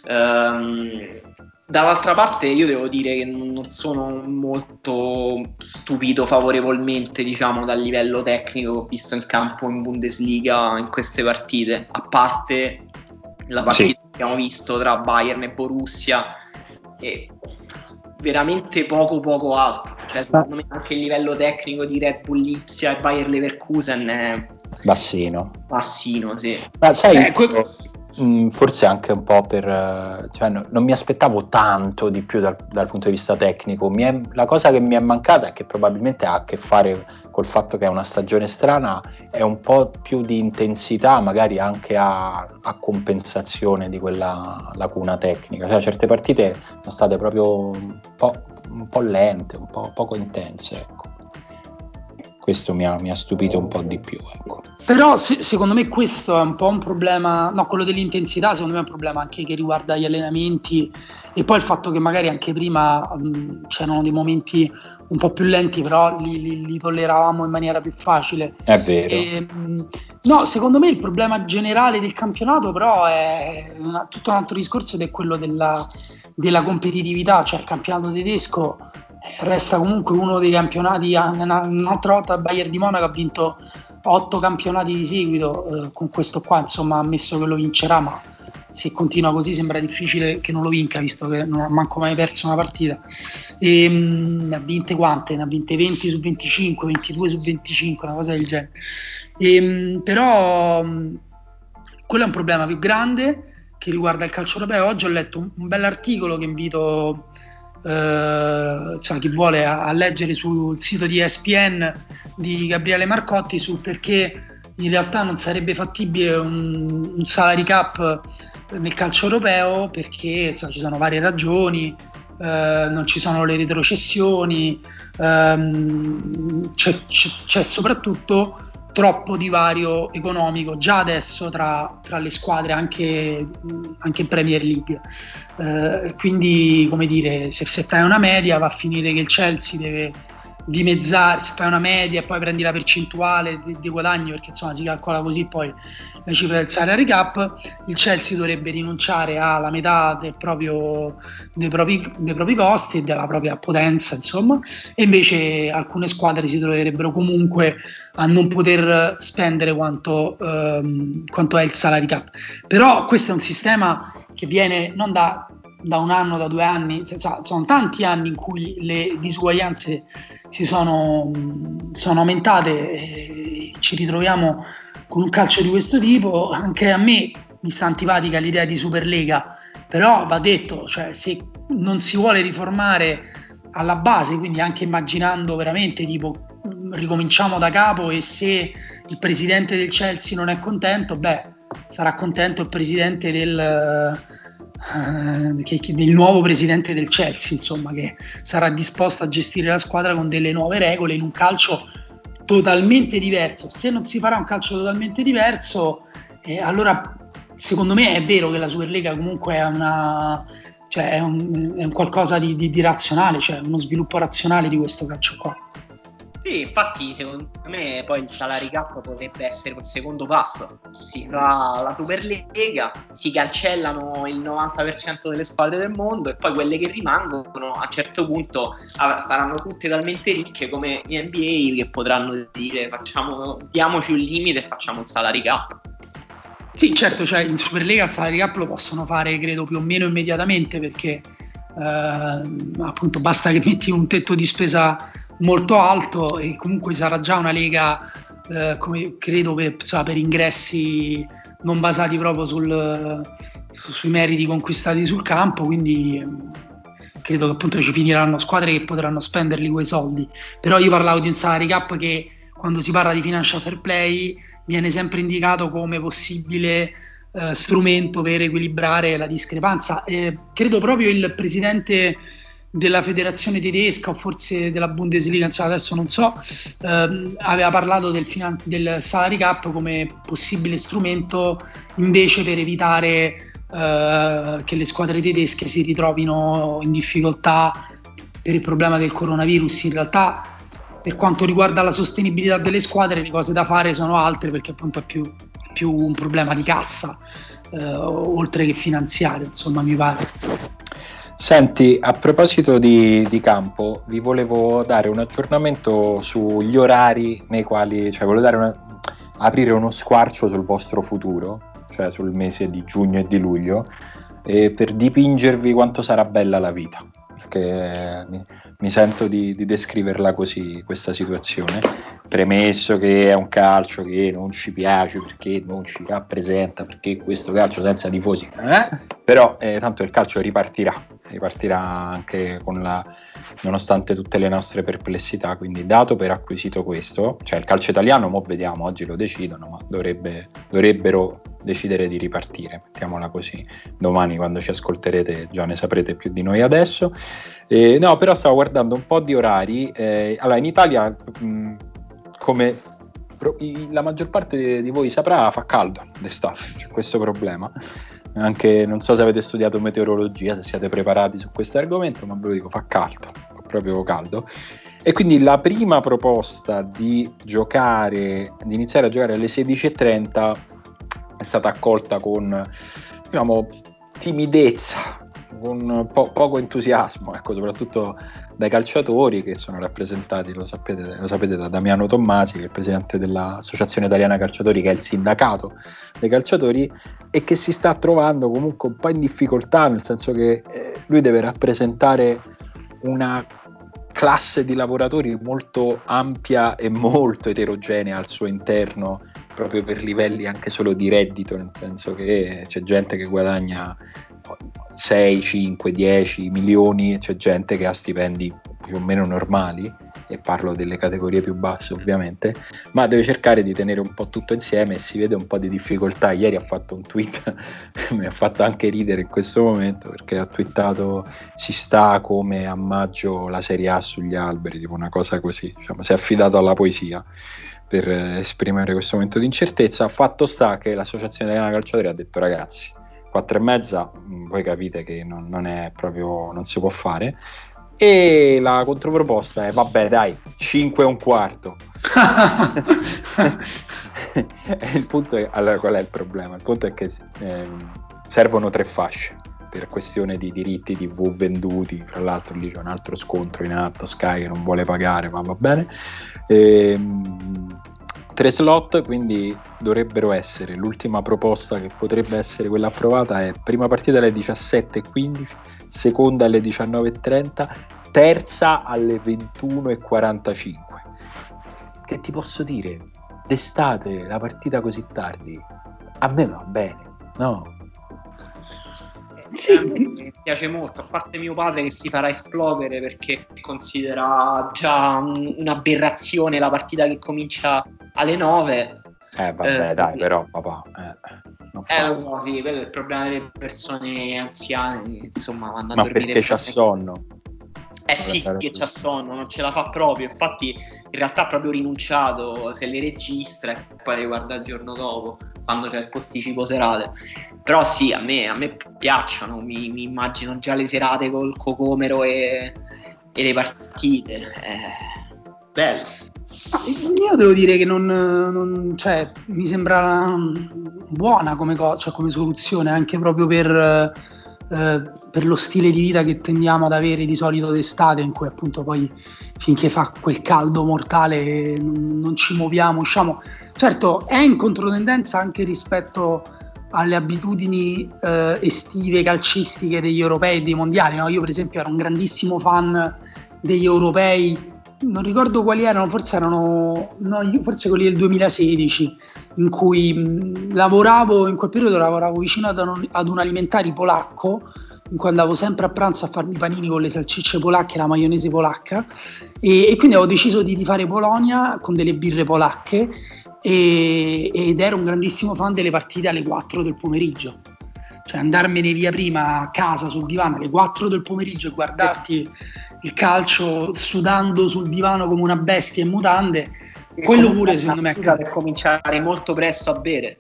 Um, dall'altra parte io devo dire che non sono molto stupito favorevolmente diciamo dal livello tecnico che ho visto in campo in Bundesliga in queste partite a parte la partita sì. che abbiamo visto tra Bayern e Borussia e veramente poco poco alto. Cioè, secondo me anche il livello tecnico di Red Bull Lipsia e Bayer Leverkusen è bassino. Bassino, sì. Ma sai, eh, que- mm, forse anche un po' per... Cioè, no, non mi aspettavo tanto di più dal, dal punto di vista tecnico. È, la cosa che mi è mancata è che probabilmente ha a che fare col fatto che è una stagione strana è un po' più di intensità, magari anche a, a compensazione di quella lacuna tecnica. Cioè, certe partite sono state proprio un po', un po lente, un po' poco intense. Ecco. Questo mi ha, mi ha, stupito un po' di più. Ecco. Però se, secondo me questo è un po' un problema, no, quello dell'intensità secondo me è un problema anche che riguarda gli allenamenti e poi il fatto che magari anche prima mh, c'erano dei momenti un po' più lenti, però li, li, li tolleravamo in maniera più facile. È vero. E, no, secondo me il problema generale del campionato, però, è una, tutto un altro discorso ed è quello della, della competitività, cioè il campionato tedesco resta comunque uno dei campionati. Un'altra volta Bayern di Monaco ha vinto otto campionati di seguito, eh, con questo qua, insomma, ha ammesso che lo vincerà, ma se continua così sembra difficile che non lo vinca, visto che non ha manco mai perso una partita. E, mh, ne ha vinte quante? Ne ha vinte 20 su 25, 22 su 25, una cosa del genere. E, mh, però mh, quello è un problema più grande che riguarda il calcio europeo. Oggi ho letto un, un bell'articolo che invito eh, chi vuole a, a, leggere sul sito di ESPN di Gabriele Marcotti sul perché in realtà non sarebbe fattibile un, un salary cap nel calcio europeo perché insomma, ci sono varie ragioni, eh, non ci sono le retrocessioni, ehm, c'è, c'è, c'è, soprattutto troppo divario economico già adesso tra, tra le squadre anche, anche, in Premier League. Eh, quindi, come dire, se, se fai una media va a finire che il Chelsea deve dimezzare, se fai una media e poi prendi la percentuale di, di guadagni, perché insomma si calcola così poi la cifra del salary cap, il Chelsea dovrebbe rinunciare alla metà proprio, dei, propri, dei propri costi e della propria potenza, insomma, e invece alcune squadre si troverebbero comunque a non poter spendere quanto, ehm, quanto è il salary cap. Però questo è un sistema che viene non da, da un anno, da due anni, cioè, sono tanti anni in cui le disuguaglianze si sono, sono aumentate e ci ritroviamo con un calcio di questo tipo. Anche a me mi sta antipatica l'idea di Superlega, però va detto, cioè, se non si vuole riformare alla base, quindi anche immaginando veramente tipo ricominciamo da capo e se il presidente del Chelsea non è contento, beh, sarà contento il presidente del, uh, che, che, del nuovo presidente del Chelsea, insomma, che sarà disposto a gestire la squadra con delle nuove regole in un calcio totalmente diverso. Se non si farà un calcio totalmente diverso, eh, allora secondo me è vero che la Superlega comunque è una cioè è un, è un qualcosa di, di, di, razionale, cioè uno sviluppo razionale di questo calcio qua. Sì, infatti secondo me poi il salary cap potrebbe essere un secondo passo. Si fa la Superlega, si cancellano il 90% delle squadre del mondo e poi quelle che rimangono a un certo punto saranno tutte talmente ricche come gli NBA che potranno dire facciamo, diamoci un limite e facciamo un salary cap. Sì, certo, cioè in Superlega il salary cap lo possono fare credo più o meno immediatamente perché eh, appunto basta che metti un tetto di spesa molto alto e comunque sarà già una lega eh, come credo per, cioè, per, ingressi non basati proprio sul, sui meriti conquistati sul campo, quindi ehm, credo che appunto ci finiranno squadre che potranno spenderli quei soldi. Però io parlavo di un salary cap che quando si parla di financial fair play viene sempre indicato come possibile eh, strumento per equilibrare la discrepanza. Eh, credo proprio il presidente della federazione tedesca o forse della Bundesliga, adesso non so, ehm, aveva parlato del, finan- del, salary cap come possibile strumento invece per evitare eh, che le squadre tedesche si ritrovino in difficoltà per il problema del coronavirus. In realtà per quanto riguarda la sostenibilità delle squadre le cose da fare sono altre perché appunto è più, più un problema di cassa eh, oltre che finanziario, insomma mi pare. Senti, a proposito di, di, campo, vi volevo dare un aggiornamento sugli orari nei quali, cioè volevo una, aprire uno squarcio sul vostro futuro, cioè sul mese di giugno e di luglio, eh, per dipingervi quanto sarà bella la vita. Perché mi, sento di, di, descriverla così, questa situazione, premesso che è un calcio che non ci piace perché non ci rappresenta, perché questo calcio senza tifosi, eh? però eh, tanto il calcio ripartirà, ripartirà anche con la, nonostante tutte le nostre perplessità, quindi dato per acquisito questo, cioè il calcio italiano, mo vediamo, oggi lo decidono, ma dovrebbe, dovrebbero decidere di ripartire, mettiamola così, domani quando ci ascolterete già ne saprete più di noi adesso. Eh, no, però stavo guardando un po' di orari. Eh, allora, in Italia, mh, come la maggior parte di voi saprà, fa caldo d'estate, c'è questo problema. Anche non so se avete studiato meteorologia, se siete preparati su questo argomento, ma ve lo dico, fa caldo, fa proprio caldo. E quindi la prima proposta di giocare, di iniziare a giocare alle 16.30 è stata accolta con, diciamo, timidezza con po- poco entusiasmo, ecco, soprattutto dai calciatori che sono rappresentati, lo sapete, lo sapete, da Damiano Tommasi, che è il presidente dell'Associazione Italiana Calciatori, che è il sindacato dei calciatori e che si sta trovando comunque un po' in difficoltà, nel senso che eh, lui deve rappresentare una classe di lavoratori molto ampia e molto eterogenea al suo interno proprio per livelli anche solo di reddito, nel senso che c'è gente che guadagna 6, 5, 10 milioni, c'è gente che ha stipendi più o meno normali, e parlo delle categorie più basse ovviamente, ma deve cercare di tenere un po' tutto insieme e si vede un po' di difficoltà. Ieri ha fatto un tweet, (laughs) mi ha fatto anche ridere in questo momento perché ha twittato si sta come a maggio la Serie A sugli alberi, tipo una cosa così, diciamo, si è affidato alla poesia per esprimere questo momento di incertezza. Fatto sta che l'associazione italiana calciatori ha detto ragazzi, 4 e mezza, mm, voi capite che non, non, è proprio, non si può fare. E la controproposta è, vabbè dai, 5 e un quarto. (laughs) il punto è, allora qual è il problema? Il punto è che eh, servono tre fasce per questione di diritti TV venduti, fra l'altro lì c'è un altro scontro in atto, Sky che non vuole pagare, ma va bene. E, ehm, tre slot, quindi dovrebbero essere. L'ultima proposta che potrebbe essere quella approvata è prima partita alle 17.15, seconda alle 19.30, terza alle 21.45. Che ti posso dire? D'estate, la partita così tardi, a me va bene, no? Sì. Eh, mi piace molto, a parte mio padre che si farà esplodere perché considera già un'aberrazione la partita che comincia alle 9. Eh vabbè eh, dai però papà. Eh, eh lo so, sì, quello è il problema delle persone anziane, insomma vanno a Ma dormire. perché c'ha sonno? Eh sì, che c'ha sonno, non ce la fa proprio. Infatti, in realtà ha proprio rinunciato, se le registra e poi le guarda il giorno dopo, quando c'è il posticipo serale. Però sì, a me, a me piacciono, mi, mi, immagino già le serate col cocomero e, e le partite. Eh, bello. Io devo dire che non, non cioè, mi sembra buona come, co- cioè, come soluzione anche proprio per eh, per lo stile di vita che tendiamo ad avere di solito d'estate, in cui appunto poi finché fa quel caldo mortale non, non ci muoviamo, usciamo. Certo, è in controtendenza anche rispetto alle abitudini eh, estive calcistiche degli europei e dei mondiali. No? Io, per esempio, ero un grandissimo fan degli europei non ricordo quali erano, forse erano no, forse quelli del 2016, in cui mh, lavoravo, in quel periodo lavoravo vicino ad un, ad un alimentari polacco, in cui andavo sempre a pranzo a farmi panini con le salsicce polacche e la maionese polacca, e, e quindi avevo deciso di, di, fare Polonia con delle birre polacche e, ed ero un grandissimo fan delle partite alle 4 del pomeriggio. Cioè andarmene via prima a casa sul divano alle 4 del pomeriggio e guardarti il calcio sudando sul divano come una bestia in mutande, e quello pure secondo me è per cominciare molto presto a bere.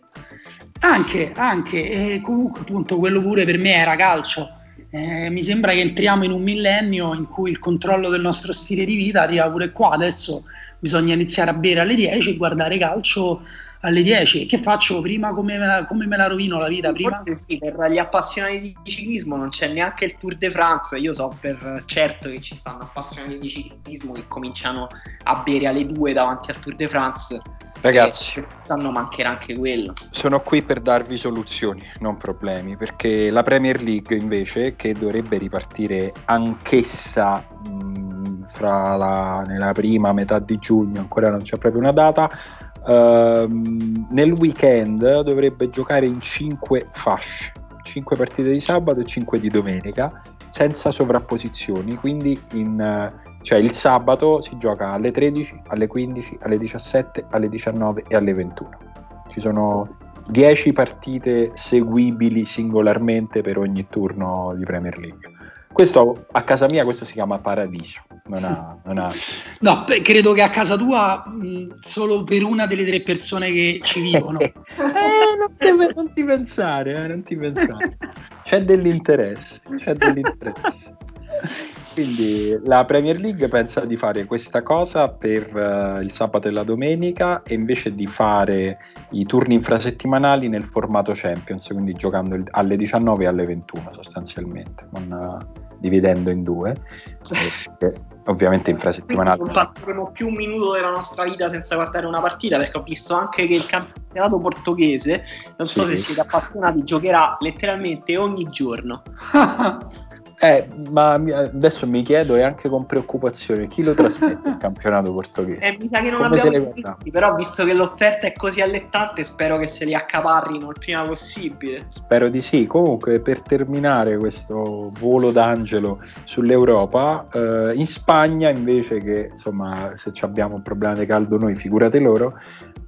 Anche, anche, e comunque appunto quello pure per me era calcio. Eh, mi sembra che entriamo in un millennio in cui il controllo del nostro stile di vita arriva pure qua. Adesso bisogna iniziare a bere alle 10 e guardare calcio alle 10. Che faccio prima? Come me la, come me la rovino la vita? Prima? Sì, per gli appassionati di ciclismo non c'è neanche il Tour de France. Io so per certo che ci stanno appassionati di ciclismo che cominciano a bere alle 2 davanti al Tour de France. Ragazzi, quest'anno mancherà anche quello. Sono qui per darvi soluzioni, non problemi, perché la Premier League invece, che dovrebbe ripartire anch'essa mh, la, nella prima metà di giugno, ancora non c'è proprio una data, Uh, nel weekend dovrebbe giocare in 5 fasce, 5 partite di sabato e 5 di domenica, senza sovrapposizioni, quindi in, cioè il sabato si gioca alle 13, alle 15, alle 17, alle 19 e alle 21. Ci sono 10 partite seguibili singolarmente per ogni turno di Premier League. Questo a casa mia questo si chiama paradiso. Non ha, non ha... No, beh, credo che a casa tua mh, solo per una delle tre persone che ci vivono. (laughs) eh, non, ti, non, ti, pensare, eh, non ti pensare. C'è dell'interesse, c'è dell'interesse. Quindi la Premier League pensa di fare questa cosa per uh, il sabato e la domenica e invece di fare i turni infrasettimanali nel formato Champions, quindi giocando il, alle 19 e alle 21 sostanzialmente. Con, uh, dividendo in due, (laughs) eh, ovviamente infrasettimanale. Non passeremo più un minuto della nostra vita senza guardare una partita perché ho visto anche che il campionato portoghese, non so se siete appassionati, giocherà letteralmente ogni giorno. (laughs) Eh, ma adesso mi chiedo e anche con preoccupazione chi lo trasmette il campionato portoghese? Eh, mi sa che non Come abbiamo visti, però visto che l'offerta è così allettante spero che se li accaparrino il prima possibile. Spero di sì. Comunque per terminare questo volo d'angelo sull'Europa, eh, in Spagna invece che insomma se abbiamo un problema di caldo noi figurate loro,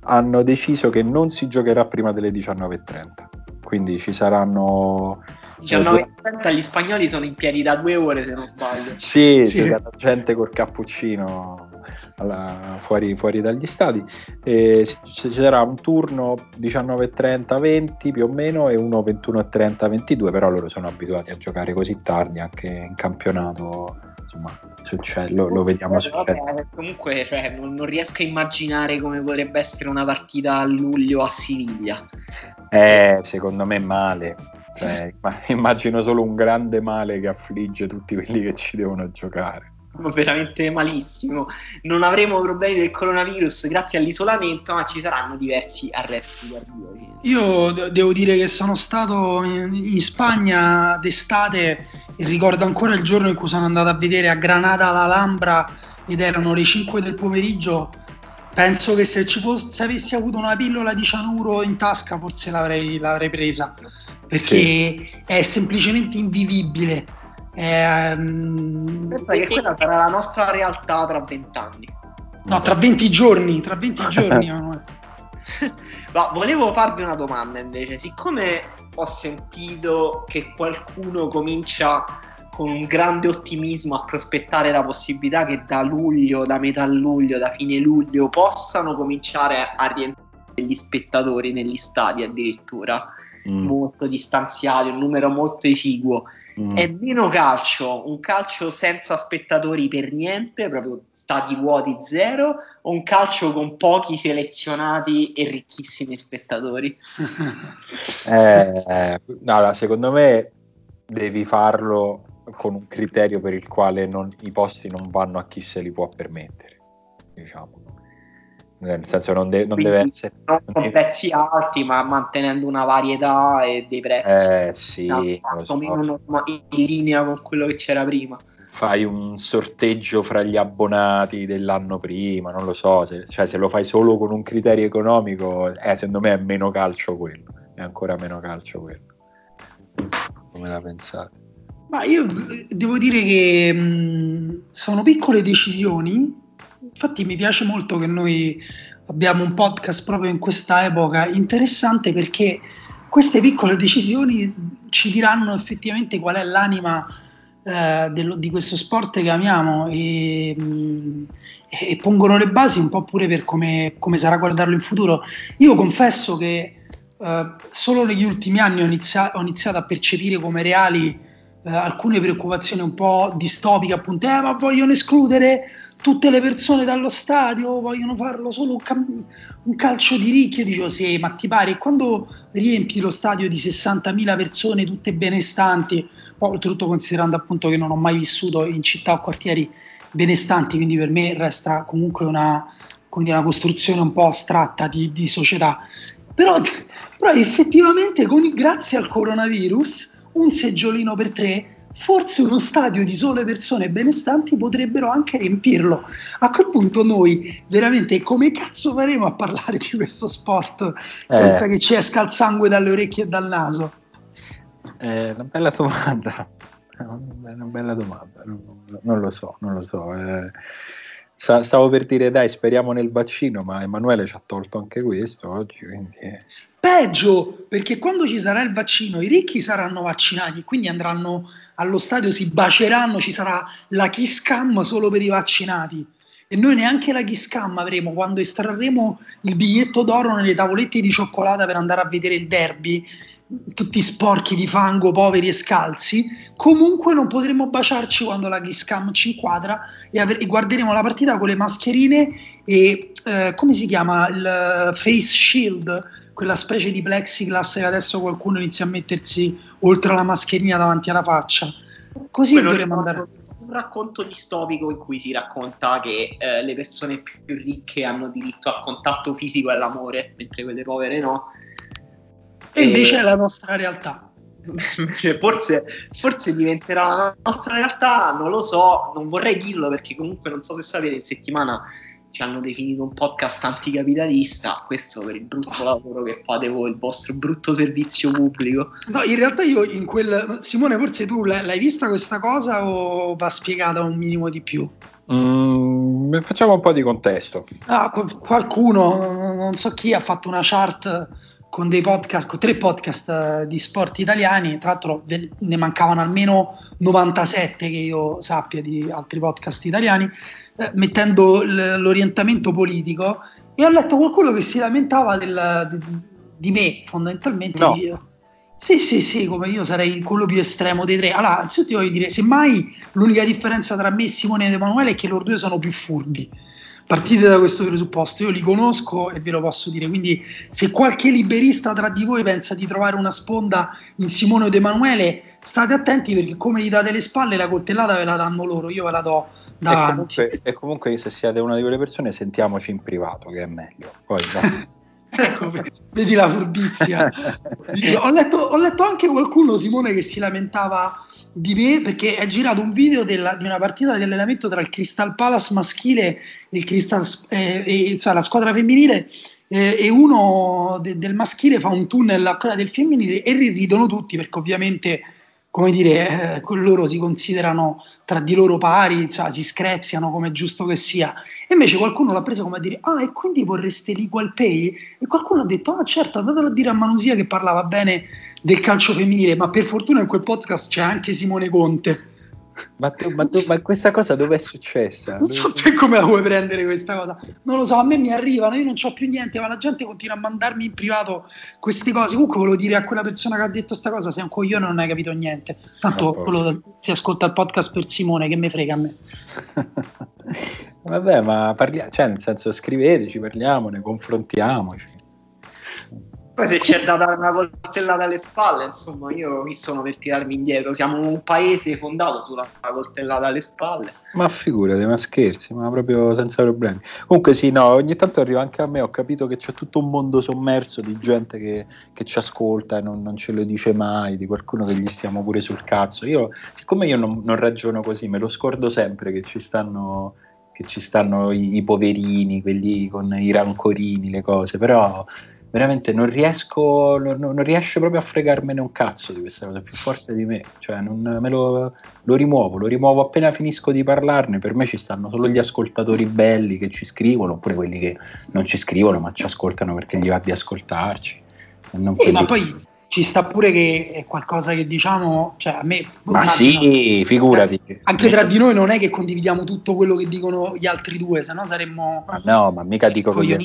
hanno deciso che non si giocherà prima delle 19.30. Quindi ci saranno 19.30 gli spagnoli sono in piedi da due ore se non sbaglio. Sì, sì. c'è la gente col cappuccino alla, fuori, fuori, dagli stadi. E ci sarà un turno 19.30-20 più o meno e uno 21.30-22, però loro sono abituati a giocare così tardi anche in campionato. Insomma, succede, lo, lo vediamo succedere. Comunque cioè, non, non riesco a immaginare come potrebbe essere una partita a luglio a Siviglia. Eh, secondo me male cioè, (laughs) immagino solo un grande male che affligge tutti quelli che ci devono giocare. Veramente malissimo. Non avremo problemi del coronavirus grazie all'isolamento, ma ci saranno diversi arresti Io devo dire che sono stato in Spagna d'estate e ricordo ancora il giorno in cui sono andato a vedere a Granada l'Alhambra ed erano le 5 del pomeriggio penso che se, ci fosse, se avessi avuto una pillola di cianuro in tasca forse l'avrei, l'avrei presa. Perché sì. è semplicemente invivibile. È, um... che quella sarà la nostra realtà tra vent'anni. No tra 20 giorni tra 20 (laughs) giorni (laughs) Ma volevo farvi una domanda invece. Siccome ho sentito che qualcuno comincia con un grande ottimismo a prospettare la possibilità che da luglio, da metà luglio, da fine luglio possano cominciare a rientrare gli spettatori negli stadi addirittura mm. molto distanziati, un numero molto esiguo. Mm. È meno calcio, un calcio senza spettatori per niente, proprio stati vuoti zero, o un calcio con pochi selezionati e ricchissimi spettatori? (laughs) eh, no, secondo me devi farlo con un criterio per il quale non, i posti non vanno a chi se li può permettere, diciamo. Nel senso non, de- non deve essere... Non con deve... prezzi alti, ma mantenendo una varietà e dei prezzi. Eh sì, so. in linea con quello che c'era prima. Fai un sorteggio fra gli abbonati dell'anno prima, non lo so, se, cioè, se lo fai solo con un criterio economico, eh, secondo me è meno calcio quello, è ancora meno calcio quello. Come la pensate? Ma io devo dire che mh, sono piccole decisioni, infatti mi piace molto che noi abbiamo un podcast proprio in questa epoca interessante perché queste piccole decisioni ci diranno effettivamente qual è l'anima eh, dello, di questo sport che amiamo e, mh, e, pongono le basi un po' pure per come, come sarà guardarlo in futuro. Io confesso che eh, solo negli ultimi anni ho, inizia- ho iniziato a percepire come reali eh, alcune preoccupazioni un po' distopiche, appunto, eh, ma vogliono escludere tutte le persone dallo stadio, vogliono farlo solo un, cam- un calcio di ricchi. Io dicevo, sì, ma ti pare, quando riempi lo stadio di 60.000 persone, tutte benestanti, oltretutto considerando appunto che non ho mai vissuto in città o quartieri benestanti, quindi per me resta comunque una, una costruzione un po' astratta di, di società. Però, però effettivamente, con, grazie al coronavirus, un seggiolino per tre, forse uno stadio di sole persone benestanti potrebbero anche riempirlo. A quel punto noi veramente come cazzo faremo a parlare di questo sport senza eh. che ci esca il sangue dalle orecchie e dal naso? È una bella domanda. (laughs) Una bella domanda, non, lo so, non lo so. Eh, stavo per dire dai, speriamo nel vaccino, ma Emanuele ci ha tolto anche questo oggi, quindi... Peggio, perché quando ci sarà il vaccino i ricchi saranno vaccinati, quindi andranno allo stadio, si baceranno, ci sarà la kiss cam solo per i vaccinati. E noi neanche la kiss cam avremo quando estrarremo il biglietto d'oro nelle tavolette di cioccolata per andare a vedere il derby, tutti sporchi di fango, poveri e scalzi. Comunque non potremo baciarci quando la kiss cam ci inquadra e, aver- e guarderemo la partita con le mascherine e eh, come si chiama il face shield quella specie di plexiglass che adesso qualcuno inizia a mettersi oltre la mascherina davanti alla faccia. Così Quello dovremmo andare. Un racconto distopico in cui si racconta che eh, le persone più ricche hanno diritto al contatto fisico e all'amore, mentre quelle povere no. E, e... invece è la nostra realtà. (laughs) forse, forse, diventerà la nostra realtà, non lo so, non vorrei dirlo perché comunque non so se sapete, in settimana ci hanno definito un podcast anticapitalista, questo per il brutto lavoro che fate voi, il vostro brutto servizio pubblico. No, in realtà io in quel... Simone, forse tu l'hai vista questa cosa o va spiegata un minimo di più? Mm, facciamo un po' di contesto. Ah, qualcuno, non so chi, ha fatto una chart con dei podcast, con tre podcast eh, di sport italiani, tra l'altro ne mancavano almeno 97 che io sappia di altri podcast italiani, eh, mettendo l- l'orientamento politico e ho letto qualcuno che si lamentava del, di, di me fondamentalmente. No. Io. Sì, sì, sì, come io sarei quello più estremo dei tre. Allora, anzitutto voglio dire, semmai l'unica differenza tra me, Simone ed Emanuele è che loro due sono più furbi partite da questo presupposto, io li conosco e ve lo posso dire, quindi se qualche liberista tra di voi pensa di trovare una sponda in Simone ed Emanuele, state attenti perché come gli date le spalle la coltellata ve la danno loro, io ve la do. E comunque, e comunque se siete una di quelle persone sentiamoci in privato che è meglio. Poi, (laughs) ecco, vedi la furbizia. ho, letto, ho letto anche qualcuno, Simone, che si lamentava di me perché è girato un video della, di una partita di allenamento tra il Crystal Palace maschile e, il Crystal, eh, e cioè la squadra femminile eh, e uno de, del maschile fa un tunnel a quella del femminile e ridono tutti perché ovviamente come dire, eh, loro si considerano tra di loro pari, cioè, si screziano come è giusto che sia. E invece qualcuno l'ha preso come a dire, ah, e quindi vorreste l'equal pay? E qualcuno ha detto, ah, certo, andatelo a dire a Manusia che parlava bene del calcio femminile, ma per fortuna in quel podcast c'è anche Simone Conte. Ma, tu, ma, tu, ma, questa cosa dove è successa? Non so te come la vuoi prendere questa cosa. Non lo so, a me mi arrivano, io non ho più niente, ma la gente continua a mandarmi in privato queste cose. Comunque volevo dire a quella persona che ha detto questa cosa, sei un coglione non hai capito niente. Tanto ah, quello, si ascolta il podcast per Simone, che me frega a me. (laughs) Vabbè, ma parliamo, cioè nel senso scriveteci, parliamo, ne confrontiamoci. Poi se c'è da dare una coltellata alle spalle, insomma, io mi sono per tirarmi indietro. Siamo un paese fondato sulla coltellata alle spalle. Ma figurati, ma scherzi, ma proprio senza problemi. Comunque sì, no, ogni tanto arriva anche a me, ho capito che c'è tutto un mondo sommerso di gente che, che ci ascolta e non, non, ce lo dice mai, di qualcuno che gli stiamo pure sul cazzo. Io, siccome io non, non ragiono così, me lo scordo sempre che ci stanno che ci stanno i, i, poverini, quelli con i rancorini, le cose, però veramente non riesco, non, non, riesce proprio a fregarmene un cazzo di questa cosa, è più forte di me, cioè non, me lo, lo, rimuovo, lo rimuovo appena finisco di parlarne, per me ci stanno solo gli ascoltatori belli che ci scrivono, oppure quelli che non ci scrivono ma ci ascoltano perché gli va di ascoltarci. Sì, ma poi ci sta pure che è qualcosa che diciamo, cioè a me... Ma sì, figurati. Anche tra di noi non è che condividiamo tutto quello che dicono gli altri due, se no saremmo... Ma no, ma mica dico io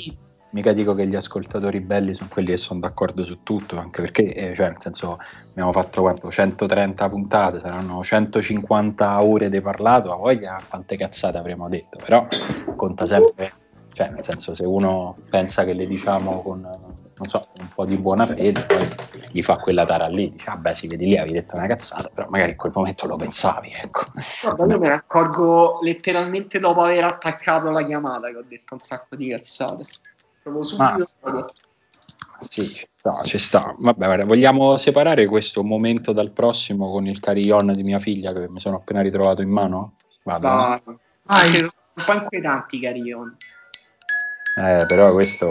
mica dico che gli ascoltatori belli sono quelli che sono d'accordo su tutto, anche perché, eh, cioè, nel senso, abbiamo fatto quanto, 130 puntate, saranno 150 ore di parlato, a voglia quante cazzate avremmo detto, però conta sempre, cioè, nel senso, se uno pensa che le diciamo con, non so, un po' di buona fede, poi gli fa quella tara lì, dice, ah beh, si vedi lì, avevi detto una cazzata, però magari in quel momento lo pensavi, ecco. Guarda, io me ne accorgo letteralmente dopo aver attaccato la chiamata che ho detto un sacco di cazzate. Proprio subito. Ah, sì, ci sta, ci sta. Vabbè, guarda, vogliamo separare questo momento dal prossimo con il carillon di mia figlia che mi sono appena ritrovato in mano? Vado. Ah, anche sono un po' inquietanti i carillon. Eh, però questo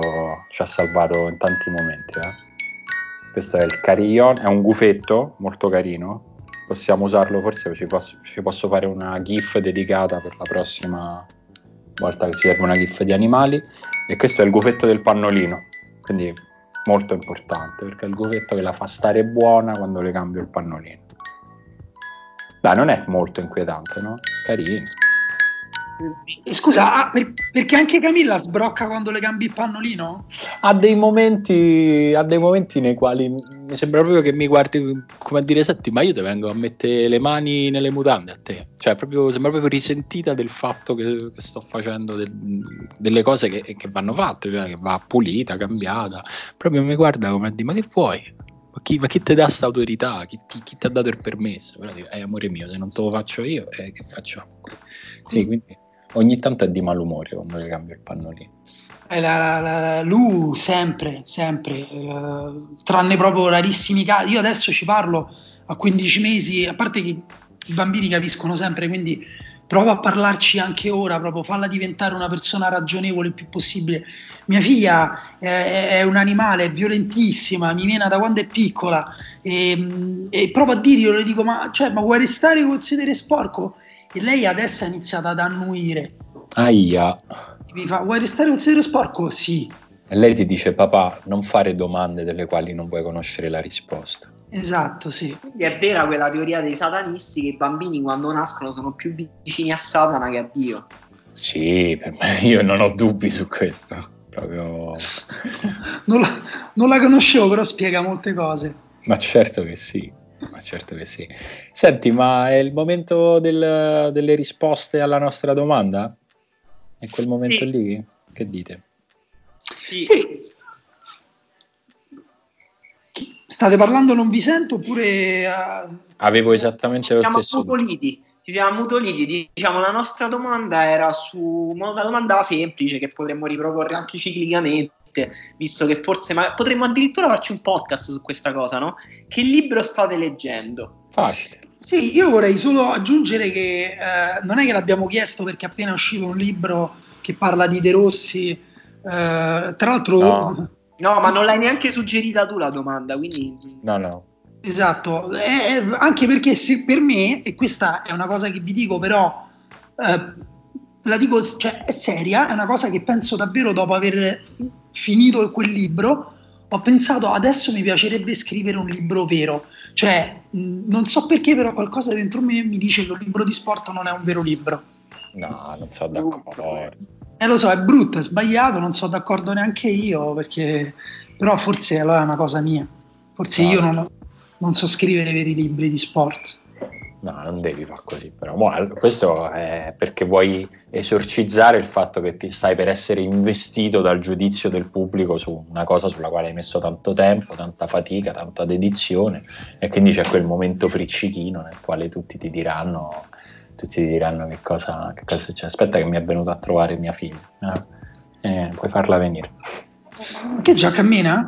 ci ha salvato in tanti momenti. Eh. Questo è il carillon, è un gufetto molto carino. Possiamo usarlo, forse ci posso, ci posso fare una GIF dedicata per la prossima volta che ci serve una GIF di animali e questo è il gufetto del pannolino quindi molto importante perché è il gufetto che la fa stare buona quando le cambio il pannolino dai non è molto inquietante no? carino Scusa, ah, per, perché anche Camilla sbrocca quando le cambi il pannolino? Ha dei momenti, ha dei momenti nei quali mi sembra proprio che mi guardi come a dire: Senti, ma io ti vengo a mettere le mani nelle mutande a te. Cioè, proprio, sembra proprio risentita del fatto che, che sto facendo del, delle cose che, che, vanno fatte, cioè che va pulita, cambiata. Proprio mi guarda come a dire: Ma che vuoi? Ma chi, ma chi ti dà questa autorità? Chi, chi, chi, ti ha dato il permesso? Però dico, eh, amore mio, se non te lo faccio io, eh, che facciamo? Sì, quindi ogni tanto è di malumore quando le cambio il pannolino. Eh, la, la, la, lui sempre, sempre, eh, tranne proprio rarissimi casi. Io adesso ci parlo a 15 mesi, a parte che i bambini capiscono sempre, quindi provo a parlarci anche ora, proprio falla diventare una persona ragionevole il più possibile. Mia figlia è, è un animale, è violentissima, mi viene da quando è piccola e, e provo a dirglielo, le dico ma, cioè, ma vuoi restare col sedere sporco? E lei adesso ha iniziato ad annuire. Aia. Mi fa, vuoi restare un serio sporco? Sì. E lei ti dice, papà, non fare domande delle quali non vuoi conoscere la risposta. Esatto, sì. Quindi è vera quella teoria dei satanisti che i bambini quando nascono sono più vicini a Satana che a Dio. Sì, per me (laughs) io non ho dubbi su questo. Proprio... (laughs) non, la, non la conoscevo, però spiega molte cose. Ma certo che sì. Ma certo che sì. Senti, ma è il momento del, delle risposte alla nostra domanda? È quel momento sì. lì? Che dite? Sì. sì. State parlando non vi sento oppure... Uh... Avevo esattamente lo stesso. Mutoliti. Ci siamo mutoliti. Diciamo, la nostra domanda era su una domanda semplice che potremmo riproporre anche ciclicamente visto che forse ma potremmo addirittura farci un podcast su questa cosa, no? Che libro state leggendo? Facile. Sì, io vorrei solo aggiungere che eh, non è che l'abbiamo chiesto perché è appena uscito un libro che parla di De Rossi, eh, tra l'altro... No. no. ma non l'hai neanche suggerita tu la domanda, quindi... No, no. Esatto, è, anche perché se per me, e questa è una cosa che vi dico però, eh, la dico, cioè, è seria, è una cosa che penso davvero dopo aver finito quel libro, ho pensato adesso mi piacerebbe scrivere un libro vero, cioè non so perché però qualcosa dentro me mi dice che un libro di sport non è un vero libro. No, non sono d'accordo. Eh lo so, è brutto, è sbagliato, non sono d'accordo neanche io, perché però forse allora è una cosa mia, forse no. io non, non so scrivere veri libri di sport. No, non devi fare così, però questo è perché vuoi esorcizzare il fatto che ti stai per essere investito dal giudizio del pubblico su una cosa sulla quale hai messo tanto tempo, tanta fatica, tanta dedizione e quindi c'è quel momento friccichino nel quale tutti ti diranno, tutti ti diranno che cosa, che cosa succede. Aspetta che mi è venuto a trovare mia figlia, eh, eh, puoi farla venire. Che già cammina?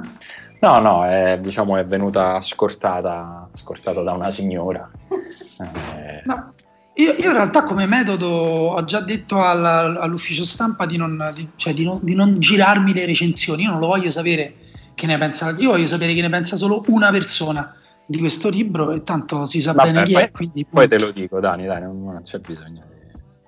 No, no, è, diciamo è venuta scortata, scortata da una signora. (laughs) Eh. No, io, io, in realtà come metodo ho già detto alla, all'ufficio stampa di non, di, cioè di, non, di non, girarmi le recensioni, io non lo voglio sapere che ne pensa, io voglio sapere che ne pensa solo una persona di questo libro e tanto si sa Vabbè, bene chi poi, è. Quindi, poi te lo dico, Dani, dai, non, non c'è bisogno.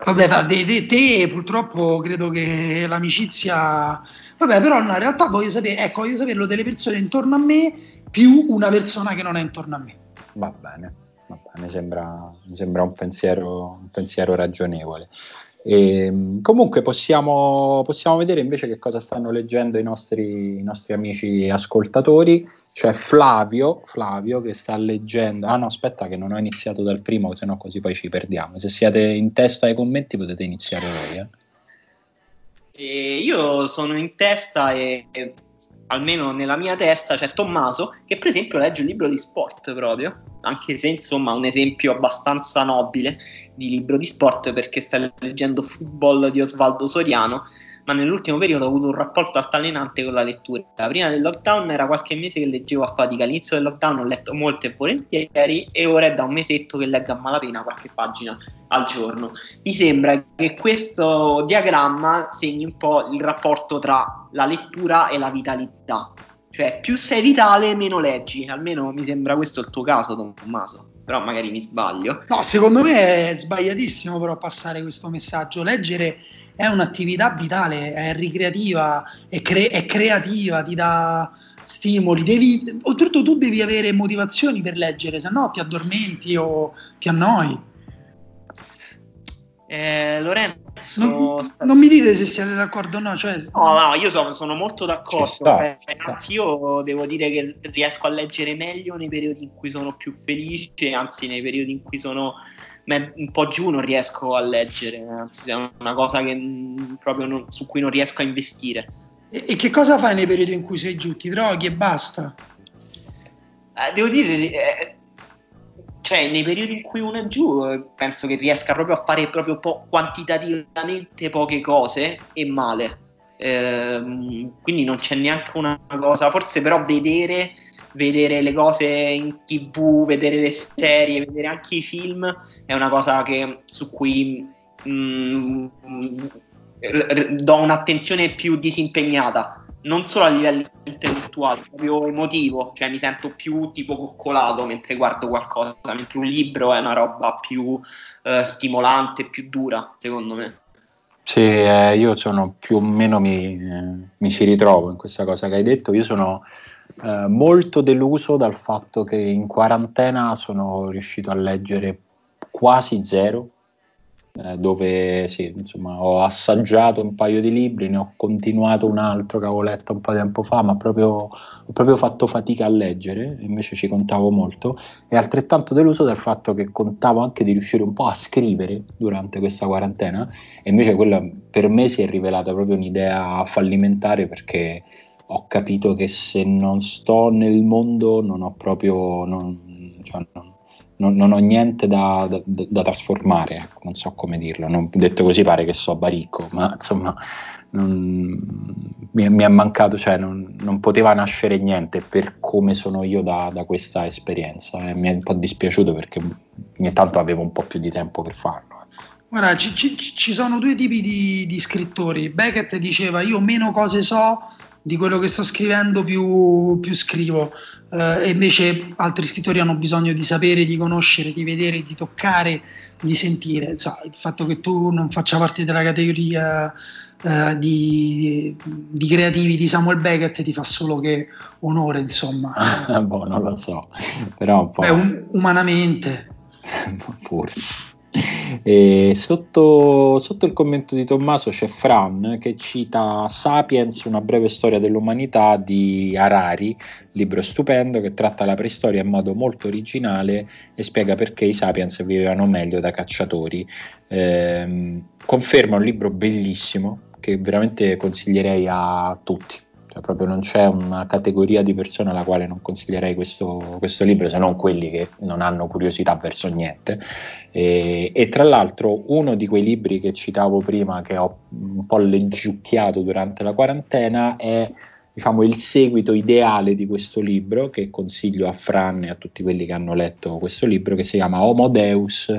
Vabbè, da, de, de, te purtroppo credo che l'amicizia... Vabbè, però no, in realtà voglio sapere, ecco, voglio saperlo delle persone intorno a me più una persona che non è intorno a me. Va bene, va bene mi, sembra, mi sembra un, pensiero, un pensiero ragionevole. E, ehm, comunque possiamo, possiamo, vedere invece che cosa stanno leggendo i nostri, i nostri amici ascoltatori c'è Flavio, Flavio che sta leggendo. Ah no, aspetta, che non ho iniziato dal primo, se no così poi ci perdiamo. Se siete in testa ai commenti potete iniziare voi. Eh. E io sono in testa e, e, almeno nella mia testa c'è Tommaso che per esempio legge un libro di sport proprio, anche se insomma un esempio abbastanza nobile di libro di sport perché sta leggendo Football di Osvaldo Soriano ma nell'ultimo periodo ho avuto un rapporto altalenante con la lettura. Prima del lockdown era qualche mese che leggevo a fatica, all'inizio del lockdown ho letto molto e volentieri e ora è da un mesetto che leggo a malapena qualche pagina al giorno. Mi sembra che questo diagramma segni un po' il rapporto tra la lettura e la vitalità. Cioè, più sei vitale, meno leggi. Almeno mi sembra questo il tuo caso, Tommaso però magari mi sbaglio. No, secondo me è sbagliatissimo però passare questo messaggio. Leggere è un'attività vitale, è ricreativa, è, cre- è creativa, ti dà stimoli. Devi, oltretutto tu devi avere motivazioni per leggere, se no ti addormenti o ti annoi. Eh, Lorenzo, non, non, mi dite se siete d'accordo o no. Cioè... No, no, io sono, sono molto d'accordo. Eh, anzi, io devo dire che riesco a leggere meglio nei periodi in cui sono più felice, anzi, nei periodi in cui sono un po' giù non riesco a leggere, anzi è una cosa che, proprio non, su cui non riesco a investire. E, e, che cosa fai nei periodi in cui sei giù? Ti droghi e basta? Eh, devo dire, eh, cioè nei periodi in cui uno è giù eh, penso che riesca proprio a fare proprio po- quantitativamente poche cose e male. Eh, quindi non c'è neanche una cosa, forse però vedere vedere le cose in tv, vedere le serie, vedere anche i film è una cosa che, su cui mh, mm, do un'attenzione più disimpegnata, non solo a livello intellettuale, proprio emotivo, cioè mi sento più tipo coccolato mentre guardo qualcosa, mentre un libro è una roba più eh, stimolante, più dura, secondo me. Sì, eh, io sono più o meno mi, eh, mi ci ritrovo in questa cosa che hai detto. Io sono eh, molto deluso dal fatto che in quarantena sono riuscito a leggere quasi zero, eh, dove sì, insomma, ho assaggiato un paio di libri, ne ho continuato un altro che avevo letto un po' di tempo fa, ma proprio, ho proprio fatto fatica a leggere, invece ci contavo molto, e altrettanto deluso dal fatto che contavo anche di riuscire un po' a scrivere durante questa quarantena, e invece quella per me si è rivelata proprio un'idea fallimentare perché ho capito che se non sto nel mondo non ho proprio non, cioè non, non, non ho niente da, da, da, trasformare, ecco, non so come dirlo, non, detto così pare che so baricco, ma insomma mi, mi, è mancato, cioè non, poteva nascere niente per come sono io da, questa esperienza e mi è un po' dispiaciuto perché ogni tanto avevo un po' più di tempo per farlo. Ecco. Guarda, ci, ci, ci, sono due tipi di, di, scrittori. Beckett diceva io meno cose so di quello che sto scrivendo più, più scrivo uh, e invece altri scrittori hanno bisogno di sapere, di conoscere, di vedere, di toccare, di sentire. Insomma, il fatto che tu non faccia parte della categoria uh, di, di, creativi di Samuel Beckett ti fa solo che onore, insomma. (laughs) boh, non lo so, però un po'... Beh, um, umanamente. (laughs) Forse. Sotto, sotto, il commento di Tommaso c'è Fran che cita Sapiens, una breve storia dell'umanità di Harari, libro stupendo che tratta la preistoria in modo molto originale e spiega perché i Sapiens vivevano meglio da cacciatori. Eh, conferma un libro bellissimo che veramente consiglierei a tutti cioè proprio non c'è una categoria di persone alla quale non consiglierei questo, questo libro, se non quelli che non hanno curiosità verso niente. E, e, tra l'altro uno di quei libri che citavo prima, che ho un po' leggiucchiato durante la quarantena, è diciamo, il seguito ideale di questo libro, che consiglio a Fran e a tutti quelli che hanno letto questo libro, che si chiama Homo Deus,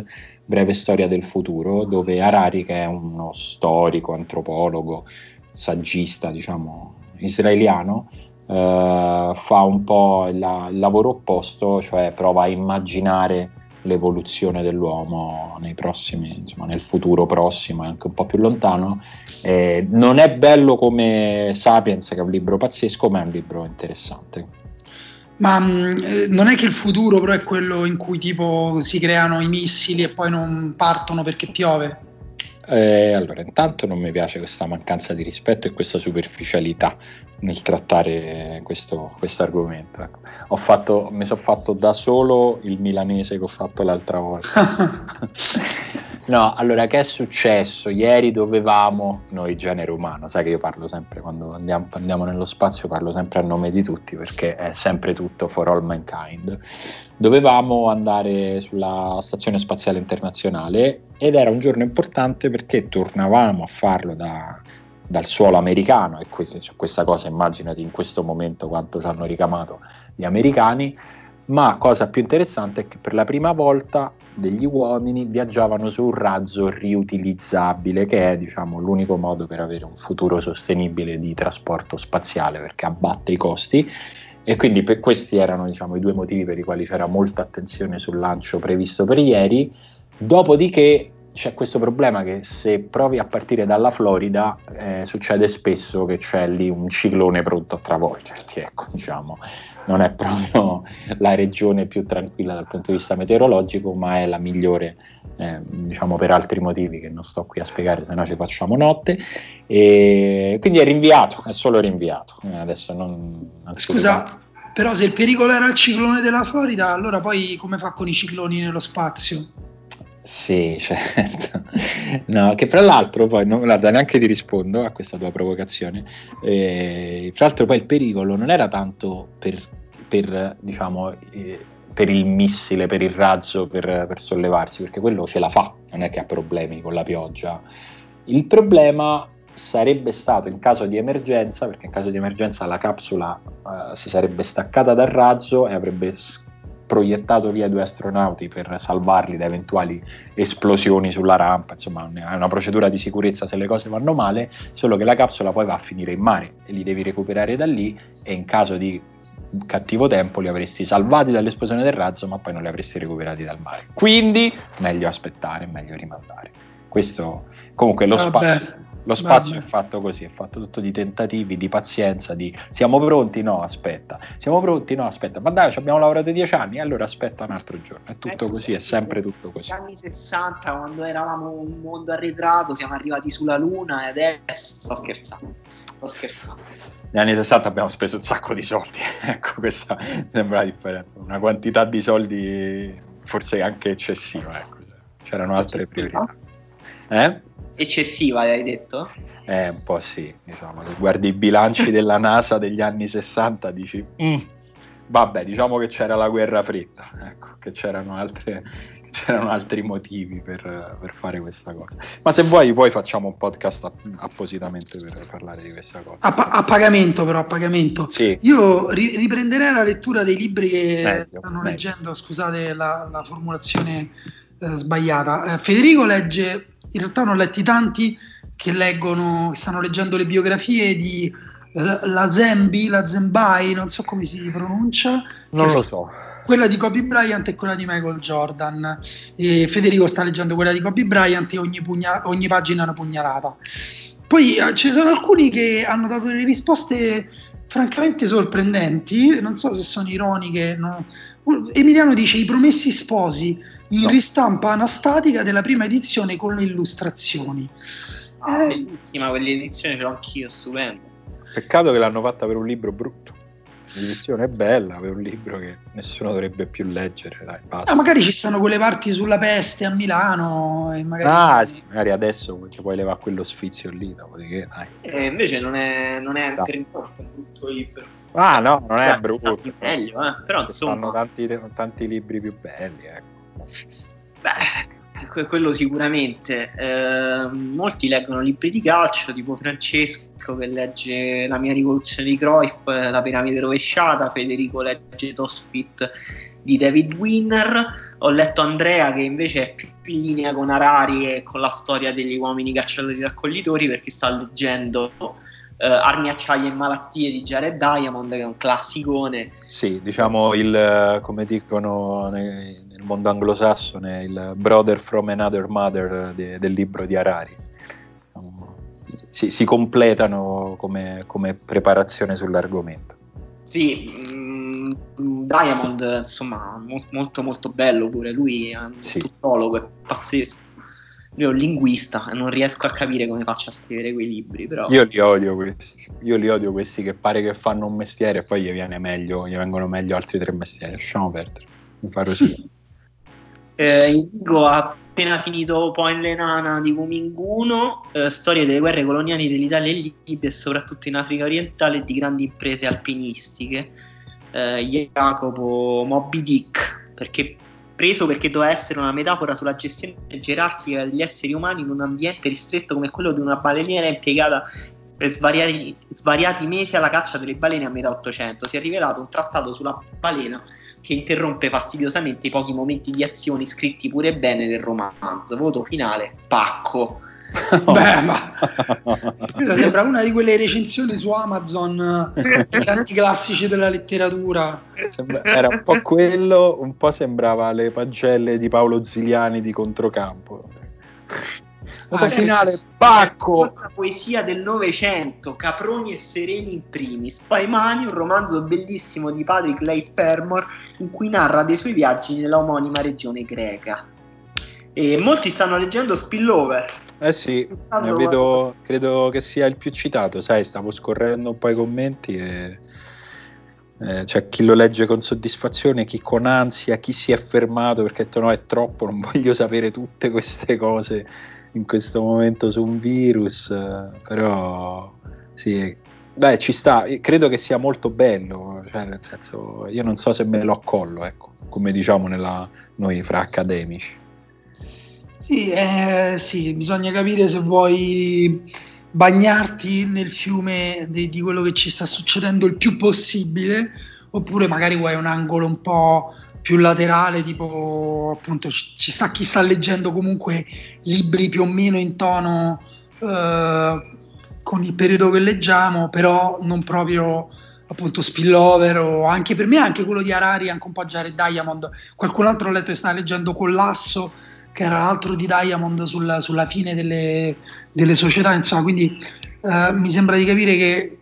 breve storia del futuro, dove Harari, che è uno storico, antropologo, saggista, diciamo, israeliano eh, fa un po' il, il lavoro opposto, cioè prova a immaginare l'evoluzione dell'uomo nei prossimi, insomma, nel futuro prossimo e anche un po' più lontano. Eh, non è bello come Sapiens, che è un libro pazzesco, ma è un libro interessante. Ma mh, eh, non è che il futuro però è quello in cui tipo si creano i missili e poi non partono perché piove? Eh, allora, intanto non mi piace questa mancanza di rispetto e questa superficialità nel trattare questo, argomento. Ecco. Mi sono fatto da solo il milanese che ho fatto l'altra volta. (laughs) no, allora, che è successo? Ieri dovevamo, noi genere umano, sai che io parlo sempre, quando andiamo, andiamo nello spazio parlo sempre a nome di tutti perché è sempre tutto for all mankind dovevamo andare sulla Stazione Spaziale Internazionale ed era un giorno importante perché tornavamo a farlo da, dal suolo americano e questo, cioè, questa cosa immaginati in questo momento quanto ci hanno ricamato gli americani, ma cosa più interessante è che per la prima volta degli uomini viaggiavano su un razzo riutilizzabile che è diciamo, l'unico modo per avere un futuro sostenibile di trasporto spaziale perché abbatte i costi e quindi per questi erano diciamo, i due motivi per i quali c'era molta attenzione sul lancio previsto per ieri. Dopodiché c'è questo problema che se provi a partire dalla Florida eh, succede spesso che c'è lì un ciclone pronto a travolgerti, ecco, diciamo. Non è proprio la regione più tranquilla dal punto di vista meteorologico, ma è la migliore, eh, diciamo, per altri motivi che non sto qui a spiegare, se no ci facciamo notte. E quindi è rinviato, è solo rinviato. Eh, adesso non, non Scusa, però se il pericolo era il ciclone della Florida, allora poi come fa con i cicloni nello spazio? Sì, (laughs) certo. No, che fra l'altro poi, non, guarda, neanche ti rispondo a questa tua provocazione. Eh, fra l'altro poi il pericolo non era tanto per, per diciamo, eh, per il missile, per il razzo, per, per sollevarsi, perché quello ce la fa, non è che ha problemi con la pioggia. Il problema sarebbe stato in caso di emergenza, perché in caso di emergenza la capsula uh, si sarebbe staccata dal razzo e avrebbe proiettato via due astronauti per salvarli da eventuali esplosioni sulla rampa, insomma è una procedura di sicurezza se le cose vanno male, solo che la capsula poi va a finire in mare e li devi recuperare da lì e in caso di cattivo tempo li avresti salvati dall'esplosione del razzo ma poi non li avresti recuperati dal mare. Quindi meglio aspettare, meglio rimandare. Questo comunque lo Vabbè. spazio lo spazio Vabbè. è fatto così, è fatto tutto di tentativi, di pazienza, di siamo pronti? No, aspetta. Siamo pronti? No, aspetta. Ma dai, abbiamo lavorato dieci anni, allora aspetta un altro giorno. È tutto eh, così, è sempre tutto così. Negli anni 60, quando eravamo un mondo arretrato, siamo arrivati sulla Luna e adesso sto scherzando. Sto scherzando. Negli anni 60 abbiamo speso un sacco di soldi, (laughs) ecco questa sembra la differenza, una quantità di soldi forse anche eccessiva, ecco. c'erano altre priorità. Eh? eccessiva, hai detto? Eh, un po' sì, diciamo, se guardi i bilanci della NASA degli anni 60 dici, mm, vabbè, diciamo che c'era la guerra fredda, ecco, che c'erano altre, c'erano altri motivi per, per, fare questa cosa. Ma se vuoi, poi facciamo un podcast appositamente per parlare di questa cosa. A, pa- a pagamento, però, a pagamento. Sì. Io ri- riprenderei la lettura dei libri che meglio, stanno meglio. leggendo. Scusate la, la formulazione eh, sbagliata. Eh, Federico legge, in realtà non ho letti tanti che leggono, stanno leggendo le biografie di eh, la Zembi, la Zembai, non so come si pronuncia. Non lo so quella di Kobe Bryant e quella di Michael Jordan. E Federico sta leggendo quella di Kobe Bryant e ogni, pugna- ogni pagina è una pugnalata. Poi eh, ci sono alcuni che hanno dato delle risposte francamente sorprendenti, non so se sono ironiche. No. Emiliano dice i promessi sposi in no. ristampa anastatica della prima edizione con le illustrazioni. Ah, eh, bellissima quell'edizione, ce l'ho anch'io, stupendo. Peccato che l'hanno fatta per un libro brutto. L'edizione è bella, per un libro che nessuno dovrebbe più leggere. Dai, ah, magari ci stanno quelle parti sulla peste a Milano. E magari... Ah, sì, magari adesso ci puoi levare quello sfizio lì, dopodiché dai. Eh, invece non è, non è un brutto libro. Ah no, non è brutto. Meglio, eh? però insomma... Fanno tanti, tanti libri più belli, ecco. Beh quello sicuramente. Eh, molti leggono libri di calcio, tipo Francesco che legge La mia rivoluzione di Cruyff, La piramide rovesciata, Federico legge Tospit di David Winner. Ho letto Andrea che invece è più in linea con Arari e con la storia degli uomini cacciatori raccoglitori perché sta leggendo eh, Armi, acciaie e malattie di Jared Diamond che è un classicone. Sì, diciamo il, come dicono nei, nel mondo anglosassone, il brother from another mother de, del libro di Harari. Si, si completano come, come, preparazione sull'argomento. Sì, mh, mm, Diamond, insomma, mo- molto molto bello pure, lui è un sì. tuttologo, è pazzesco. Lui è un linguista e non riesco a capire come faccia a scrivere quei libri. Però. Io li odio questi. Io li odio questi che pare che fanno un mestiere e poi gli viene meglio, gli vengono meglio altri tre mestieri. Lasciamo perdere. Mi fa così. (laughs) Eh, Indigo ha appena finito poi l'Enana di Wuminguno, eh, storie delle guerre coloniali dell'Italia e Libia e soprattutto in Africa orientale di grandi imprese alpinistiche. Eh, Jacopo Moby Dick, perché preso perché doveva essere una metafora sulla gestione gerarchica degli esseri umani in un ambiente ristretto come quello di una baleniera impiegata per svariati, svariati mesi alla caccia delle balene a metà Ottocento. Si è rivelato un trattato sulla balena che interrompe fastidiosamente i pochi momenti di azione scritti pure bene del romanzo. Voto finale, pacco. (laughs) Beh, ma questa sembra una di quelle recensioni su Amazon i grandi classici della letteratura. Era un po' quello, un po' sembrava le pagelle di Paolo Ziliani di Controcampo. Voto ah, finale, Bacco! La poesia del Novecento, Caproni e Sereni in primis. Poi Mani, un romanzo bellissimo di Patrick Leigh Permore in cui narra dei suoi viaggi nella omonima regione greca. E molti stanno leggendo Spillover. Eh sì, allora... vedo, credo che sia il più citato, sai, stavo scorrendo un po' i commenti e... Eh, c'è chi lo legge con soddisfazione, chi con ansia, chi si è fermato perché ha detto no è troppo, non voglio sapere tutte queste cose in questo momento su un virus, però sì, beh, ci sta, credo che sia molto bello, cioè nel senso, io non so se me lo accollo, ecco, come diciamo nella, noi fra accademici. Sì, eh, sì, bisogna capire se vuoi bagnarti nel fiume di, di quello che ci sta succedendo il più possibile, oppure magari vuoi un angolo un po' più laterale, tipo appunto ci sta chi sta leggendo comunque libri più o meno in tono eh, con il periodo che leggiamo, però non proprio appunto spillover o anche per me anche quello di Harari, anche un po' Jared Diamond. Qualcun altro ho letto che sta leggendo Collasso, che era l'altro di Diamond sulla, sulla fine delle, delle, società, insomma, quindi eh, mi sembra di capire che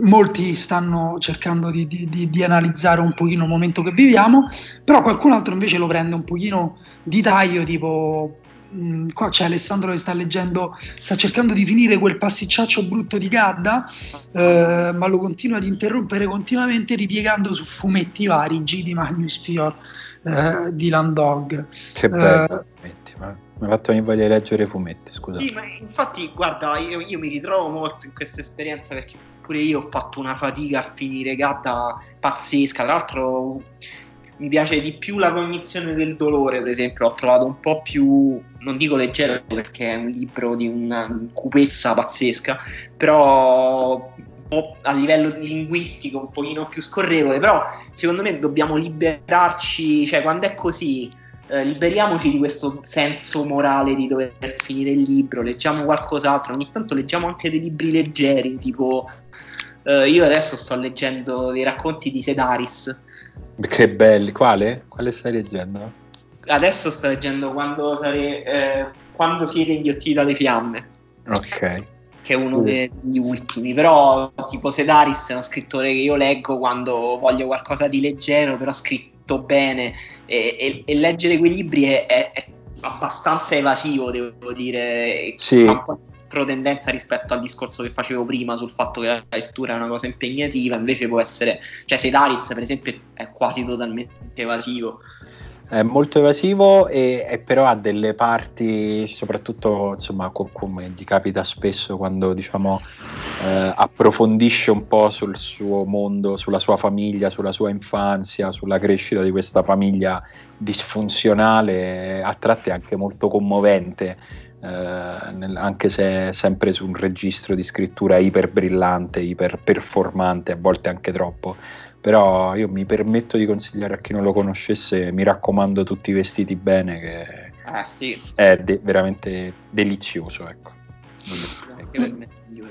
molti stanno cercando di, di, di, analizzare un pochino il momento che viviamo, però qualcun altro invece lo prende un pochino di taglio, tipo mh, mm, qua c'è Alessandro che sta leggendo, sta cercando di finire quel passicciaccio brutto di Gadda, eh, ma lo continua ad interrompere continuamente ripiegando su fumetti vari, G di Magnus Fior, eh, di Landog. Che bello, eh, mi ha fatto venire voglia di leggere fumetti, scusa. Sì, ma infatti, guarda, io, io mi ritrovo molto in questa esperienza perché pure io ho fatto una fatica a finire gatta pazzesca. Tra l'altro, mi piace di più la cognizione del dolore, per esempio, l'ho trovato un po' più, non dico leggero perché è un libro di una cupezza pazzesca, però a livello linguistico un pochino più scorrevole, però secondo me dobbiamo liberarci, cioè quando è così, eh, liberiamoci di questo senso morale di dover finire il libro, leggiamo qualcos'altro, ogni tanto leggiamo anche dei libri leggeri, tipo eh, io adesso sto leggendo dei racconti di Sedaris. Che belli, quale? Quale stai leggendo? Adesso sto leggendo quando, sare... eh, quando siete inghiottiti dalle fiamme. Ok che è uno degli ultimi, però tipo Sedaris è uno scrittore che io leggo quando voglio qualcosa di leggero, però scritto bene. E, e, e leggere quei libri è, è, è, abbastanza evasivo, devo dire, sì. ha un po' protendenza rispetto al discorso che facevo prima sul fatto che la lettura è una cosa impegnativa, invece può essere, cioè Sedaris per esempio è quasi totalmente evasivo è molto evasivo e, e, però ha delle parti, soprattutto insomma, come gli capita spesso quando diciamo, eh, approfondisce un po' sul suo mondo, sulla sua famiglia, sulla sua infanzia, sulla crescita di questa famiglia disfunzionale, a tratti anche molto commovente. Eh, nel, anche se sempre su un registro di scrittura iper brillante, iper performante, a volte anche troppo però io mi permetto di consigliare a chi non lo conoscesse, mi raccomando tutti vestiti bene, che ah, sì. è de- veramente delizioso. Ecco.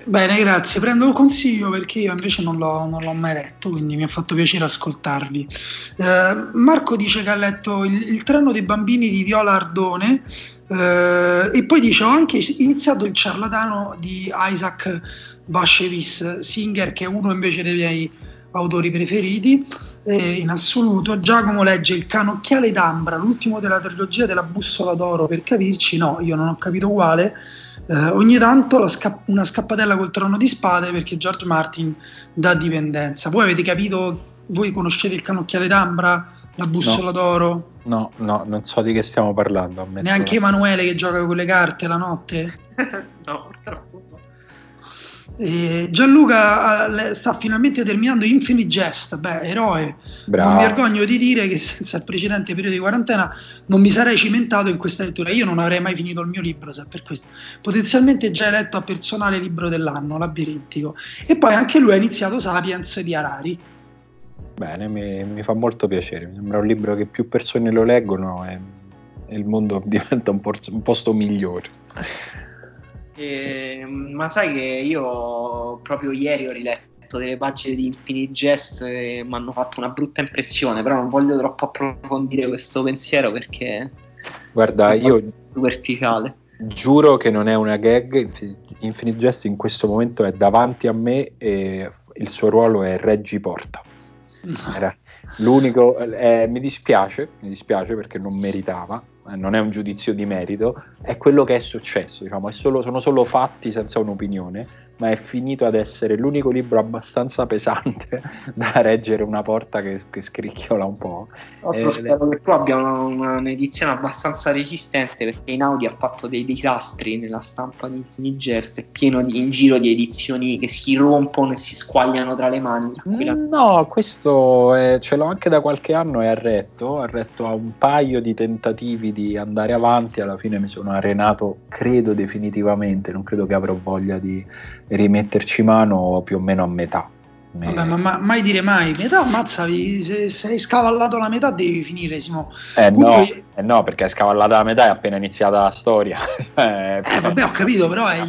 Bene, grazie. Prendo il consiglio perché io invece non l'ho, non l'ho, mai letto, quindi mi ha fatto piacere ascoltarvi. Eh, Marco dice che ha letto il, il, treno dei bambini di Viola Ardone eh, e poi dice ho anche iniziato il ciarlatano di Isaac Bashevis Singer, che è uno invece dei miei autori preferiti eh, in assoluto. Giacomo legge Il canocchiale d'ambra, l'ultimo della trilogia della bussola d'oro, per capirci, no, io non ho capito quale. Eh, ogni tanto sca- una scappatella col trono di spade perché George Martin dà dipendenza. Voi avete capito, voi conoscete il canocchiale d'ambra, la bussola no. d'oro? No, no, non so di che stiamo parlando. Neanche Emanuele che gioca con le carte la notte? (laughs) no, purtroppo eh, Gianluca sta finalmente terminando Infinite Jest, beh, eroe. Bravo. Non mi vergogno di dire che senza il precedente periodo di quarantena non mi sarei cimentato in questa lettura. Io non avrei mai finito il mio libro, se per questo. Potenzialmente già eletto a personale libro dell'anno, labirintico. E poi anche lui ha iniziato Sapiens di Arari. Bene, mi, mi fa molto piacere. Mi sembra un libro che più persone lo leggono e, e il mondo (laughs) diventa un, por- un posto migliore. Eh, ma sai che io proprio ieri ho riletto delle pagine di Infinite Jest e mi hanno fatto una brutta impressione, però non voglio troppo approfondire questo pensiero perché guarda, io superficiale. Giuro che non è una gag, Infinite Jest in questo momento è davanti a me e il suo ruolo è Reggi Porta. Era l'unico, eh, mi dispiace, mi dispiace perché non meritava, non è un giudizio di merito, è quello che è successo, diciamo, è solo, sono solo fatti senza un'opinione ma è finito ad essere l'unico libro abbastanza pesante (laughs) da reggere una porta che, che scricchiola un po'. Eh, spero che tu abbia un'edizione abbastanza resistente perché in audio ha fatto dei disastri nella stampa di Infinigest, è pieno di, in giro di edizioni che si rompono e si squagliano tra le mani. No, questo è, ce l'ho anche da qualche anno e ha retto, ha retto a un paio di tentativi di andare avanti, alla fine mi sono arenato, credo definitivamente, non credo che avrò voglia di rimetterci mano più o meno a metà. Vabbè, ma, ma, mai dire mai, metà ammazzavi, se, se hai scavallato la metà devi finire, Simo. Eh no, eh no, perché hai scavallato la metà e appena iniziata la storia. (laughs) eh, vabbè, ho capito, però è,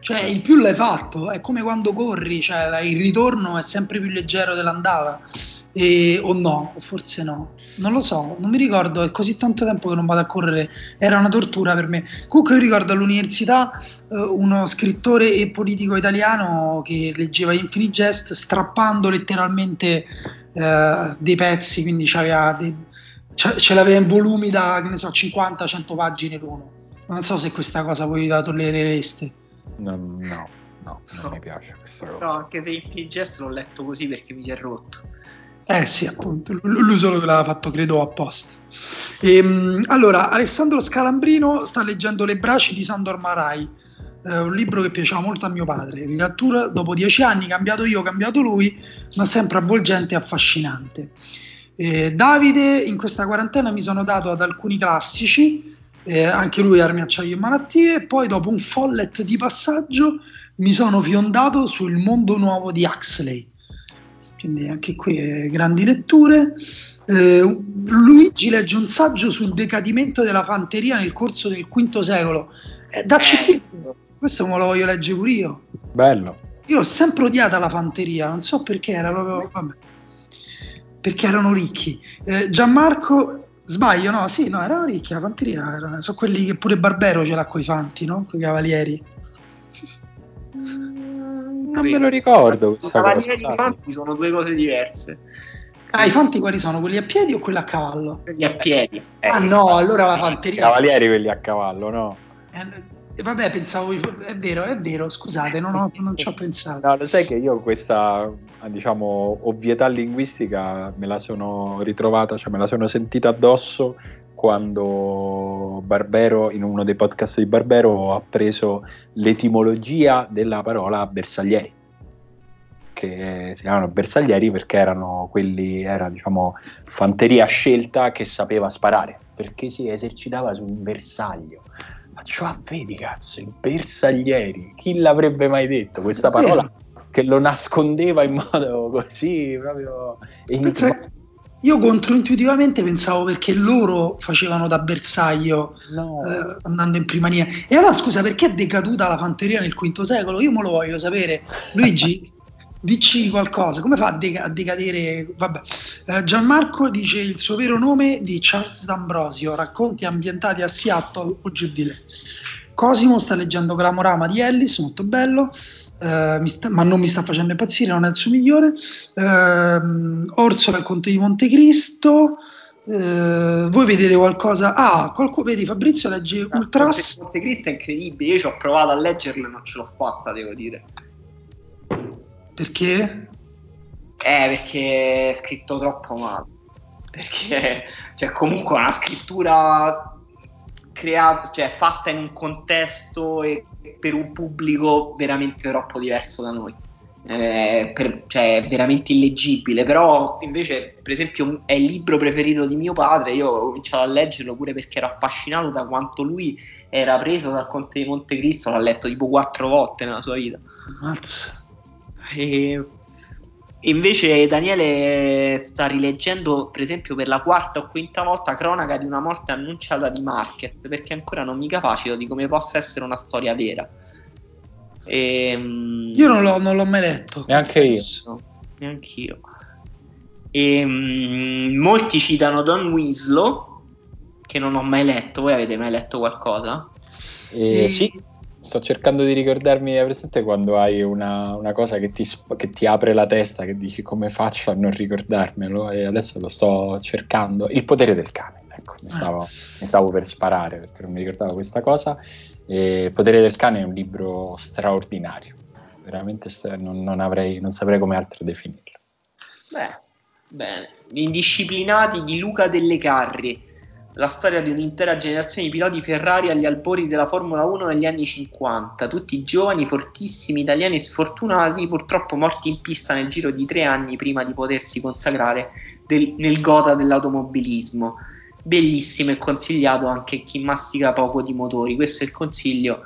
cioè, il più l'hai fatto, è come quando corri, cioè il ritorno è sempre più leggero dell'andata. E, o no, forse no, non lo so, non mi ricordo, è così tanto tempo che non vado a correre, era una tortura per me. Comunque io ricordo all'università eh, uno scrittore e politico italiano che leggeva Infinite Jest strappando letteralmente eh, dei pezzi, quindi dei, ce l'aveva in volumi da, che ne so, 50-100 pagine l'uno. Non so se questa cosa voi la tollerereste. No, no, no, non no. mi piace questa cosa. No, anche se Infinite Jest l'ho letto così perché mi si è rotto. Eh sì, appunto, che l'ha fatto, credo, apposta. E, ehm, allora, Alessandro Scalambrino sta leggendo Le braccia di Sandor Marai, eh, un libro che piaceva molto a mio padre. Rilettura dopo dieci anni, cambiato io, cambiato lui, ma sempre avvolgente e affascinante. Eh, Davide, in questa quarantena mi sono dato ad alcuni classici, eh, anche lui armi, acciaio e malattie, poi dopo un follet di passaggio mi sono fiondato sul mondo nuovo di Huxley. Quindi anche qui eh, grandi letture. Eh, Luigi legge un saggio sul decadimento della fanteria nel corso del V secolo. Eh, dacci il titolo. Questo me lo voglio leggere pure io. Bello. Io ho sempre odiata la fanteria, non so perché, era proprio... Vabbè. Perché erano ricchi. Eh, Gianmarco, sbaglio, no? Sì, no, erano ricchi, la fanteria, era, sono quelli che pure Barbero ce l'ha coi fanti, no? Coi cavalieri. Non me lo ricordo. Cavalieri e fanti sono due cose diverse. Ah, i fanti quali sono? Quelli a piedi o quelli a cavallo? Quelli a piedi. Eh, ah no, allora la I fanteria... cavalieri quelli a cavallo, no? Eh, vabbè, pensavo... È vero, è vero, scusate, non, ho, non ci ho pensato. No, lo sai che io questa, diciamo, ovvietà linguistica me la sono ritrovata, cioè me la sono sentita addosso quando Barbero, in uno dei podcast di Barbero, ha preso l'etimologia della parola bersaglieri che si chiamano bersaglieri perché erano quelli, era diciamo fanteria scelta che sapeva sparare perché si esercitava su un bersaglio. Faccio, ah, vedi cazzo, i bersaglieri, chi l'avrebbe mai detto questa parola (laughs) che lo nascondeva in modo così proprio Pensa- Io controintuitivamente pensavo perché loro facevano da bersaglio No. eh, andando in prima linea. E allora scusa, perché è decaduta la fanteria nel V secolo? Io me lo voglio sapere. Luigi, (laughs) dici qualcosa. Come fa a, deca- a decadere? Vabbè. Eh, Gianmarco dice il suo vero nome di Charles D'Ambrosio, racconti ambientati a Seattle o giù di lì. Cosimo sta leggendo Gramorama di Ellis, molto bello. Eh, sta- ma non mi sta facendo impazzire, non è il suo migliore. Ehm, Orsola, il conte di Montecristo. Eh, voi vedete qualcosa? Ah, qualcuno, vedi Fabrizio legge Ultras. Monte Cristo è incredibile. Io ci ho provato a leggerlo e non ce l'ho fatta, devo dire. Perché? Eh, perché è scritto troppo male. Perché, cioè, comunque una scrittura creata, cioè fatta in un contesto e per un pubblico veramente troppo diverso da noi. Eh, per- cioè, veramente illeggibile. Però, invece, per esempio, è il libro preferito di mio padre. Io ho cominciato a leggerlo pure perché ero affascinato da quanto lui era preso dal Conte di Montecristo. L'ha letto tipo quattro volte nella sua vita. Mazza. E invece Daniele sta rileggendo, per esempio, per la quarta o quinta volta Cronaca di una morte annunciata di Market, perché ancora non mi capacito di come possa essere una storia vera. Ehm, Io non l'ho, non l'ho mai letto. Neanche io. No, neanch'io. E, mm, molti citano Don Winslow, che non ho mai letto. Voi avete mai letto qualcosa? Eh, E- sì, sto cercando di ricordarmi, è presente quando hai una, una cosa che ti, che ti apre la testa, che dici come faccio a non ricordarmelo e adesso lo sto cercando. Il potere del cane, ecco, mi stavo, mi stavo per sparare perché non mi ricordavo questa cosa. E Il potere del cane è un libro straordinario, veramente stra- non, non avrei, non saprei come altro definirlo. Beh, bene. Gli indisciplinati di Luca Delle Carri. La storia di un'intera generazione di piloti Ferrari agli albori della Formula 1 negli anni 50. Tutti giovani, fortissimi, italiani sfortunati, purtroppo morti in pista nel giro di tre anni prima di potersi consacrare del- nel gota dell'automobilismo. Bellissimo e consigliato anche chi mastica poco di motori. Questo è il consiglio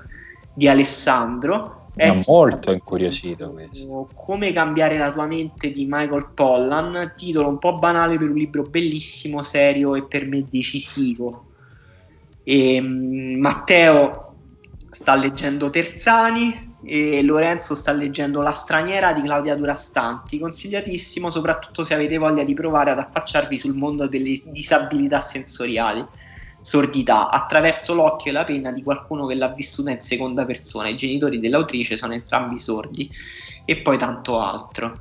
di Alessandro. Mi ha molto incuriosito questo. come cambiare la tua mente di Michael Pollan, titolo un po' banale per un libro bellissimo, serio e per me decisivo. E, mm, Matteo sta leggendo Terzani e Lorenzo sta leggendo La straniera di Claudia Durastanti, consigliatissimo soprattutto se avete voglia di provare ad affacciarvi sul mondo delle disabilità sensoriali sordità attraverso l'occhio e la penna di qualcuno che l'ha vissuta in seconda persona. I genitori dell'autrice sono entrambi sordi e poi tanto altro.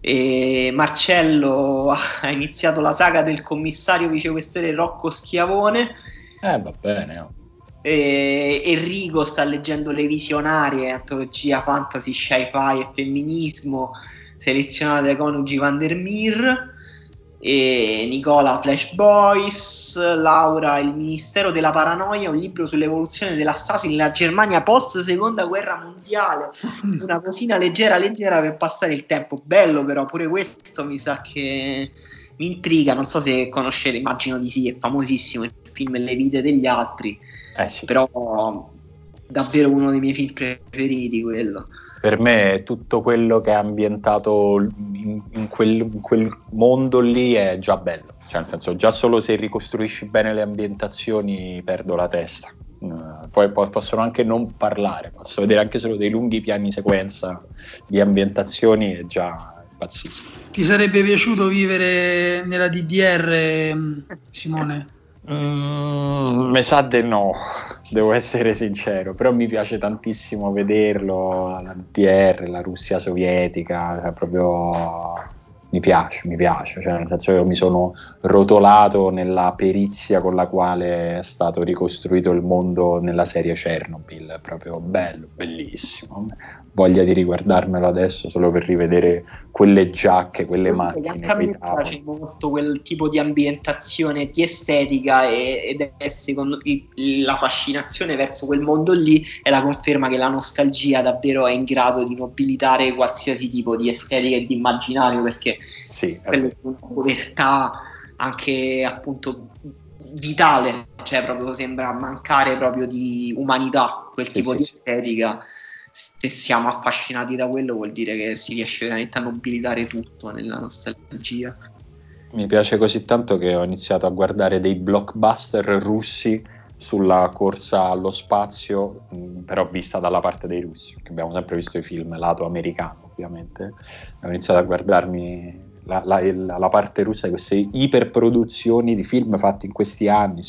E Marcello (laughs) ha iniziato la saga del commissario vicequestore Rocco Schiavone. Eh, va bene. oh. E Enrico sta leggendo Le Visionarie, antologia fantasy, sci-fi e femminismo, selezionate dai coniugi Van der Meer. E Nicola Flash Boys, Laura Il Ministero della Paranoia, un libro sull'evoluzione della Stasi nella Germania post seconda guerra mondiale. (laughs) Una cosina leggera, leggera per passare il tempo. Bello, però, pure questo mi sa che mi intriga, non so se conoscete, immagino di sì, è famosissimo il film Le vite degli altri, eh sì. però davvero uno dei miei film preferiti quello. Per me tutto quello che è ambientato in, in, quel, in quel mondo lì è già bello, cioè nel senso già solo se ricostruisci bene le ambientazioni perdo la testa. Uh, poi po- possono anche non parlare, posso vedere anche solo dei lunghi piani sequenza di ambientazioni e già pazzisco. Ti sarebbe piaciuto vivere nella DDR, Simone? Mm, mi sa di no, devo essere sincero, però mi piace tantissimo vederlo, la DDR, la Russia sovietica, cioè proprio mi piace, mi piace, cioè nel senso che io mi sono rotolato nella perizia con la quale è stato ricostruito il mondo nella serie Chernobyl, proprio bello, bellissimo. Voglia di riguardarmelo adesso solo per rivedere quelle giacche, quelle macchine. A me piace molto quel tipo di ambientazione, di estetica ed è secondo me la fascinazione verso quel mondo lì è la conferma che la nostalgia davvero è in grado di nobilitare qualsiasi tipo di estetica e di immaginario perché sì, quella è una povertà anche appunto vitale, cioè proprio sembra mancare proprio di umanità, quel sì, tipo sì, di estetica. Se siamo affascinati da quello vuol dire che si riesce veramente a nobilitare tutto nella nostalgia. Mi piace così tanto che ho iniziato a guardare dei blockbuster russi sulla corsa allo spazio, però vista dalla parte dei russi, che abbiamo sempre visto i film lato americano, ovviamente. Ho iniziato a guardarmi la, la, la, parte russa di queste iperproduzioni di film fatti in questi anni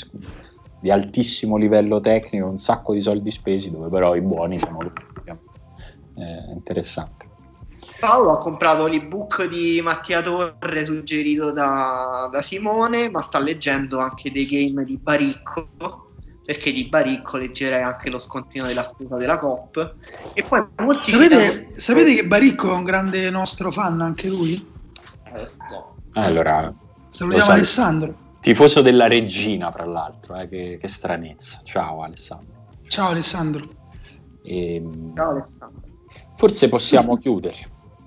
di altissimo livello tecnico, un sacco di soldi spesi, dove però i buoni sono. È interessante. Paolo ha comprato l'ebook di Mattia Torre suggerito da, da Simone, ma sta leggendo anche dei game di Baricco perché di Baricco leggerei anche lo scontrino della scusa della COP e poi molti sapete, sapete che Baricco è un grande nostro fan anche lui? so. Allora, salutiamo Alessandro. Tifoso della regina, fra l'altro, eh, che, che, stranezza. Ciao Alessandro. Ciao Alessandro. E, ehm, Ciao Alessandro. Forse possiamo chiudere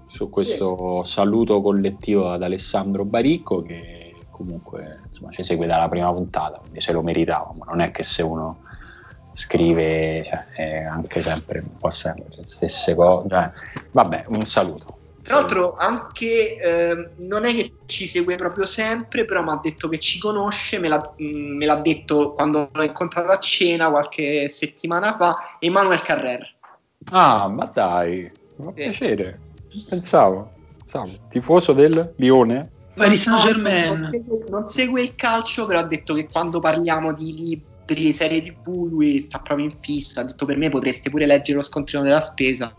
su questo sì. saluto collettivo ad Alessandro Baricco che comunque insomma, ci segue dalla prima puntata, quindi se lo meritava, ma non è che se uno scrive cioè, anche sempre un po' sempre le stesse cose. Cioè, vabbè, un saluto. Tra l'altro anche eh, non è che ci segue proprio sempre, però mi ha detto che ci conosce, me l'ha, mm, me l'ha, detto quando l'ho incontrato a cena qualche settimana fa, Emanuel Carrer. Ah, ma dai, mi fa sì. piacere. Pensavo, pensavo, tifoso del Lione? Paris Saint Germain. Non, non, non segue il calcio, però ha detto che quando parliamo di libri, serie tv, lui sta proprio in fissa. Ha detto per me potreste pure leggere lo scontrino della spesa.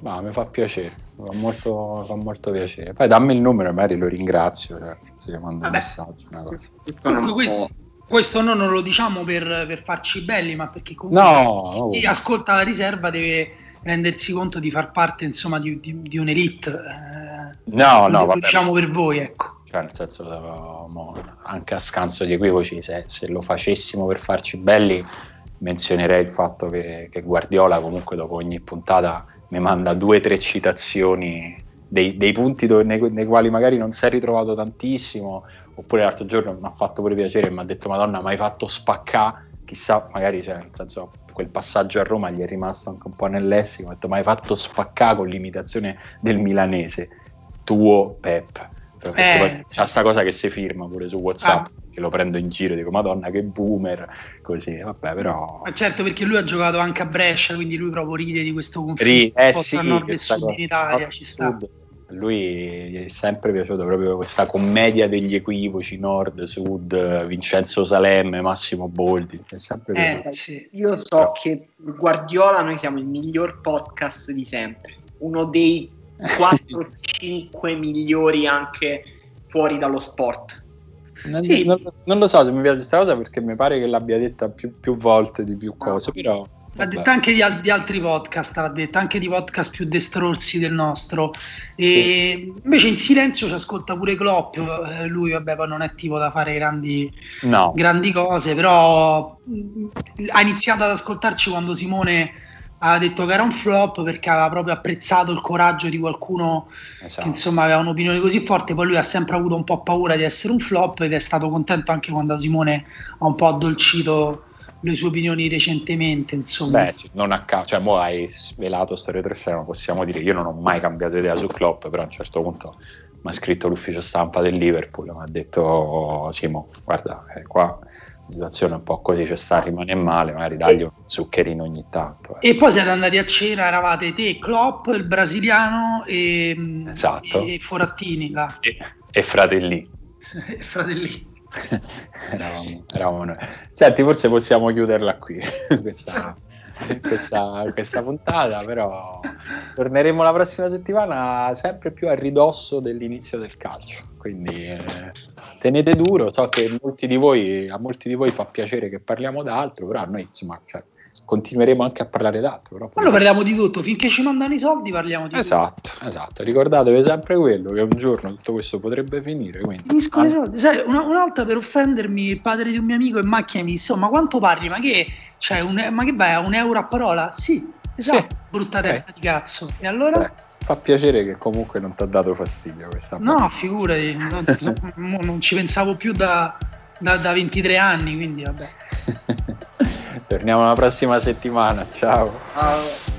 Ma mi fa piacere fa molto, fa molto piacere. Poi dammi il numero, magari lo ringrazio. Certo, se gli mando un messaggio. Una cosa. Comunque, questo, questo no, non lo diciamo per, per, farci belli, ma perché comunque no, chi oh. ascolta la riserva deve rendersi conto di far parte insomma di, di, di un'elite. Eh, no, no, lo diciamo per voi, ecco. Cioè, nel senso, anche a scanso di equivoci, se, se, lo facessimo per farci belli, menzionerei il fatto che, che Guardiola comunque dopo ogni puntata mi manda due o tre citazioni dei, dei punti dove, nei, nei, quali magari non si è ritrovato tantissimo, oppure l'altro giorno mi ha fatto pure piacere e mi ha detto Madonna, mi hai fatto spaccare, chissà, magari cioè, nel senso, quel passaggio a Roma gli è rimasto anche un po' nel lessico, ha detto ma hai fatto spaccare con l'imitazione del milanese, tuo Pep. Eh. C'è sta cosa che si firma pure su Whatsapp. Ah che lo prendo in giro, dico Madonna che boomer, così, vabbè però... Ma certo perché lui ha giocato anche a Brescia, quindi lui proprio ride di questo conflitto Ri- eh, sì, nord e sud in Italia, ci sta. Sud. Lui è sempre piaciuto proprio questa commedia degli equivoci nord, sud, Vincenzo Salemme, Massimo Boldi. È sempre eh, sì. Io so che Guardiola noi siamo il miglior podcast di sempre, uno dei 4-5 (laughs) migliori anche fuori dallo sport. Non, sì. non, non, lo so se mi piace questa cosa perché mi pare che l'abbia detta più, più volte di più cose, però... L'ha detta anche di, di, altri podcast, l'ha detta anche di podcast più destrorsi del nostro. E sì. Invece in silenzio ci ascolta pure Klopp, eh, lui vabbè poi non è tipo da fare grandi, no. grandi cose, però ha iniziato ad ascoltarci quando Simone aveva detto che era un flop perché aveva proprio apprezzato il coraggio di qualcuno esatto. che insomma aveva un'opinione così forte, poi lui ha sempre avuto un po' paura di essere un flop ed è stato contento anche quando Simone ha un po' addolcito le sue opinioni recentemente, insomma. Beh, non a caso, cioè, mo hai svelato sto retroscena, possiamo dire, io non ho mai cambiato idea su Klopp, però a un certo punto mi ha scritto l'ufficio stampa del Liverpool, mi ha detto, oh, Simo, guarda, eh, qua situazione un po' così, c'è sta, rimane male, magari dagli un zuccherino ogni tanto. Eh. E poi siete andati a cena, eravate te, Klopp, il brasiliano e, esatto. e Forattini. Là. E, e fratelli. (laughs) e fratelli. (laughs) eravamo, eravamo noi. Senti, forse possiamo chiuderla qui, (laughs) questa, questa, questa, puntata, però torneremo la prossima settimana sempre più a ridosso dell'inizio del calcio. Quindi eh, tenete duro, so che molti di voi, a molti di voi fa piacere che parliamo d'altro, però noi insomma... Cioè, continueremo anche a parlare d'altro. Però allora parliamo di tutto, finché ci mandano i soldi parliamo di esatto, tutto. Esatto, esatto. Ricordatevi sempre quello, che un giorno tutto questo potrebbe finire. Quindi... Finiscono i soldi. Sai, una, una, volta per offendermi il padre di un mio amico in macchina mi disse, ma quanto parli? Ma che, cioè, un, ma che vai, a un euro a parola? Sì, esatto, sì. brutta testa eh. di cazzo. E allora... Beh fa piacere che comunque non ti ha dato fastidio questa No, parte. figurati, (laughs) non, non, ci pensavo più da, da, da 23 anni, quindi vabbè. Torniamo la prossima settimana. Ciao. Ciao.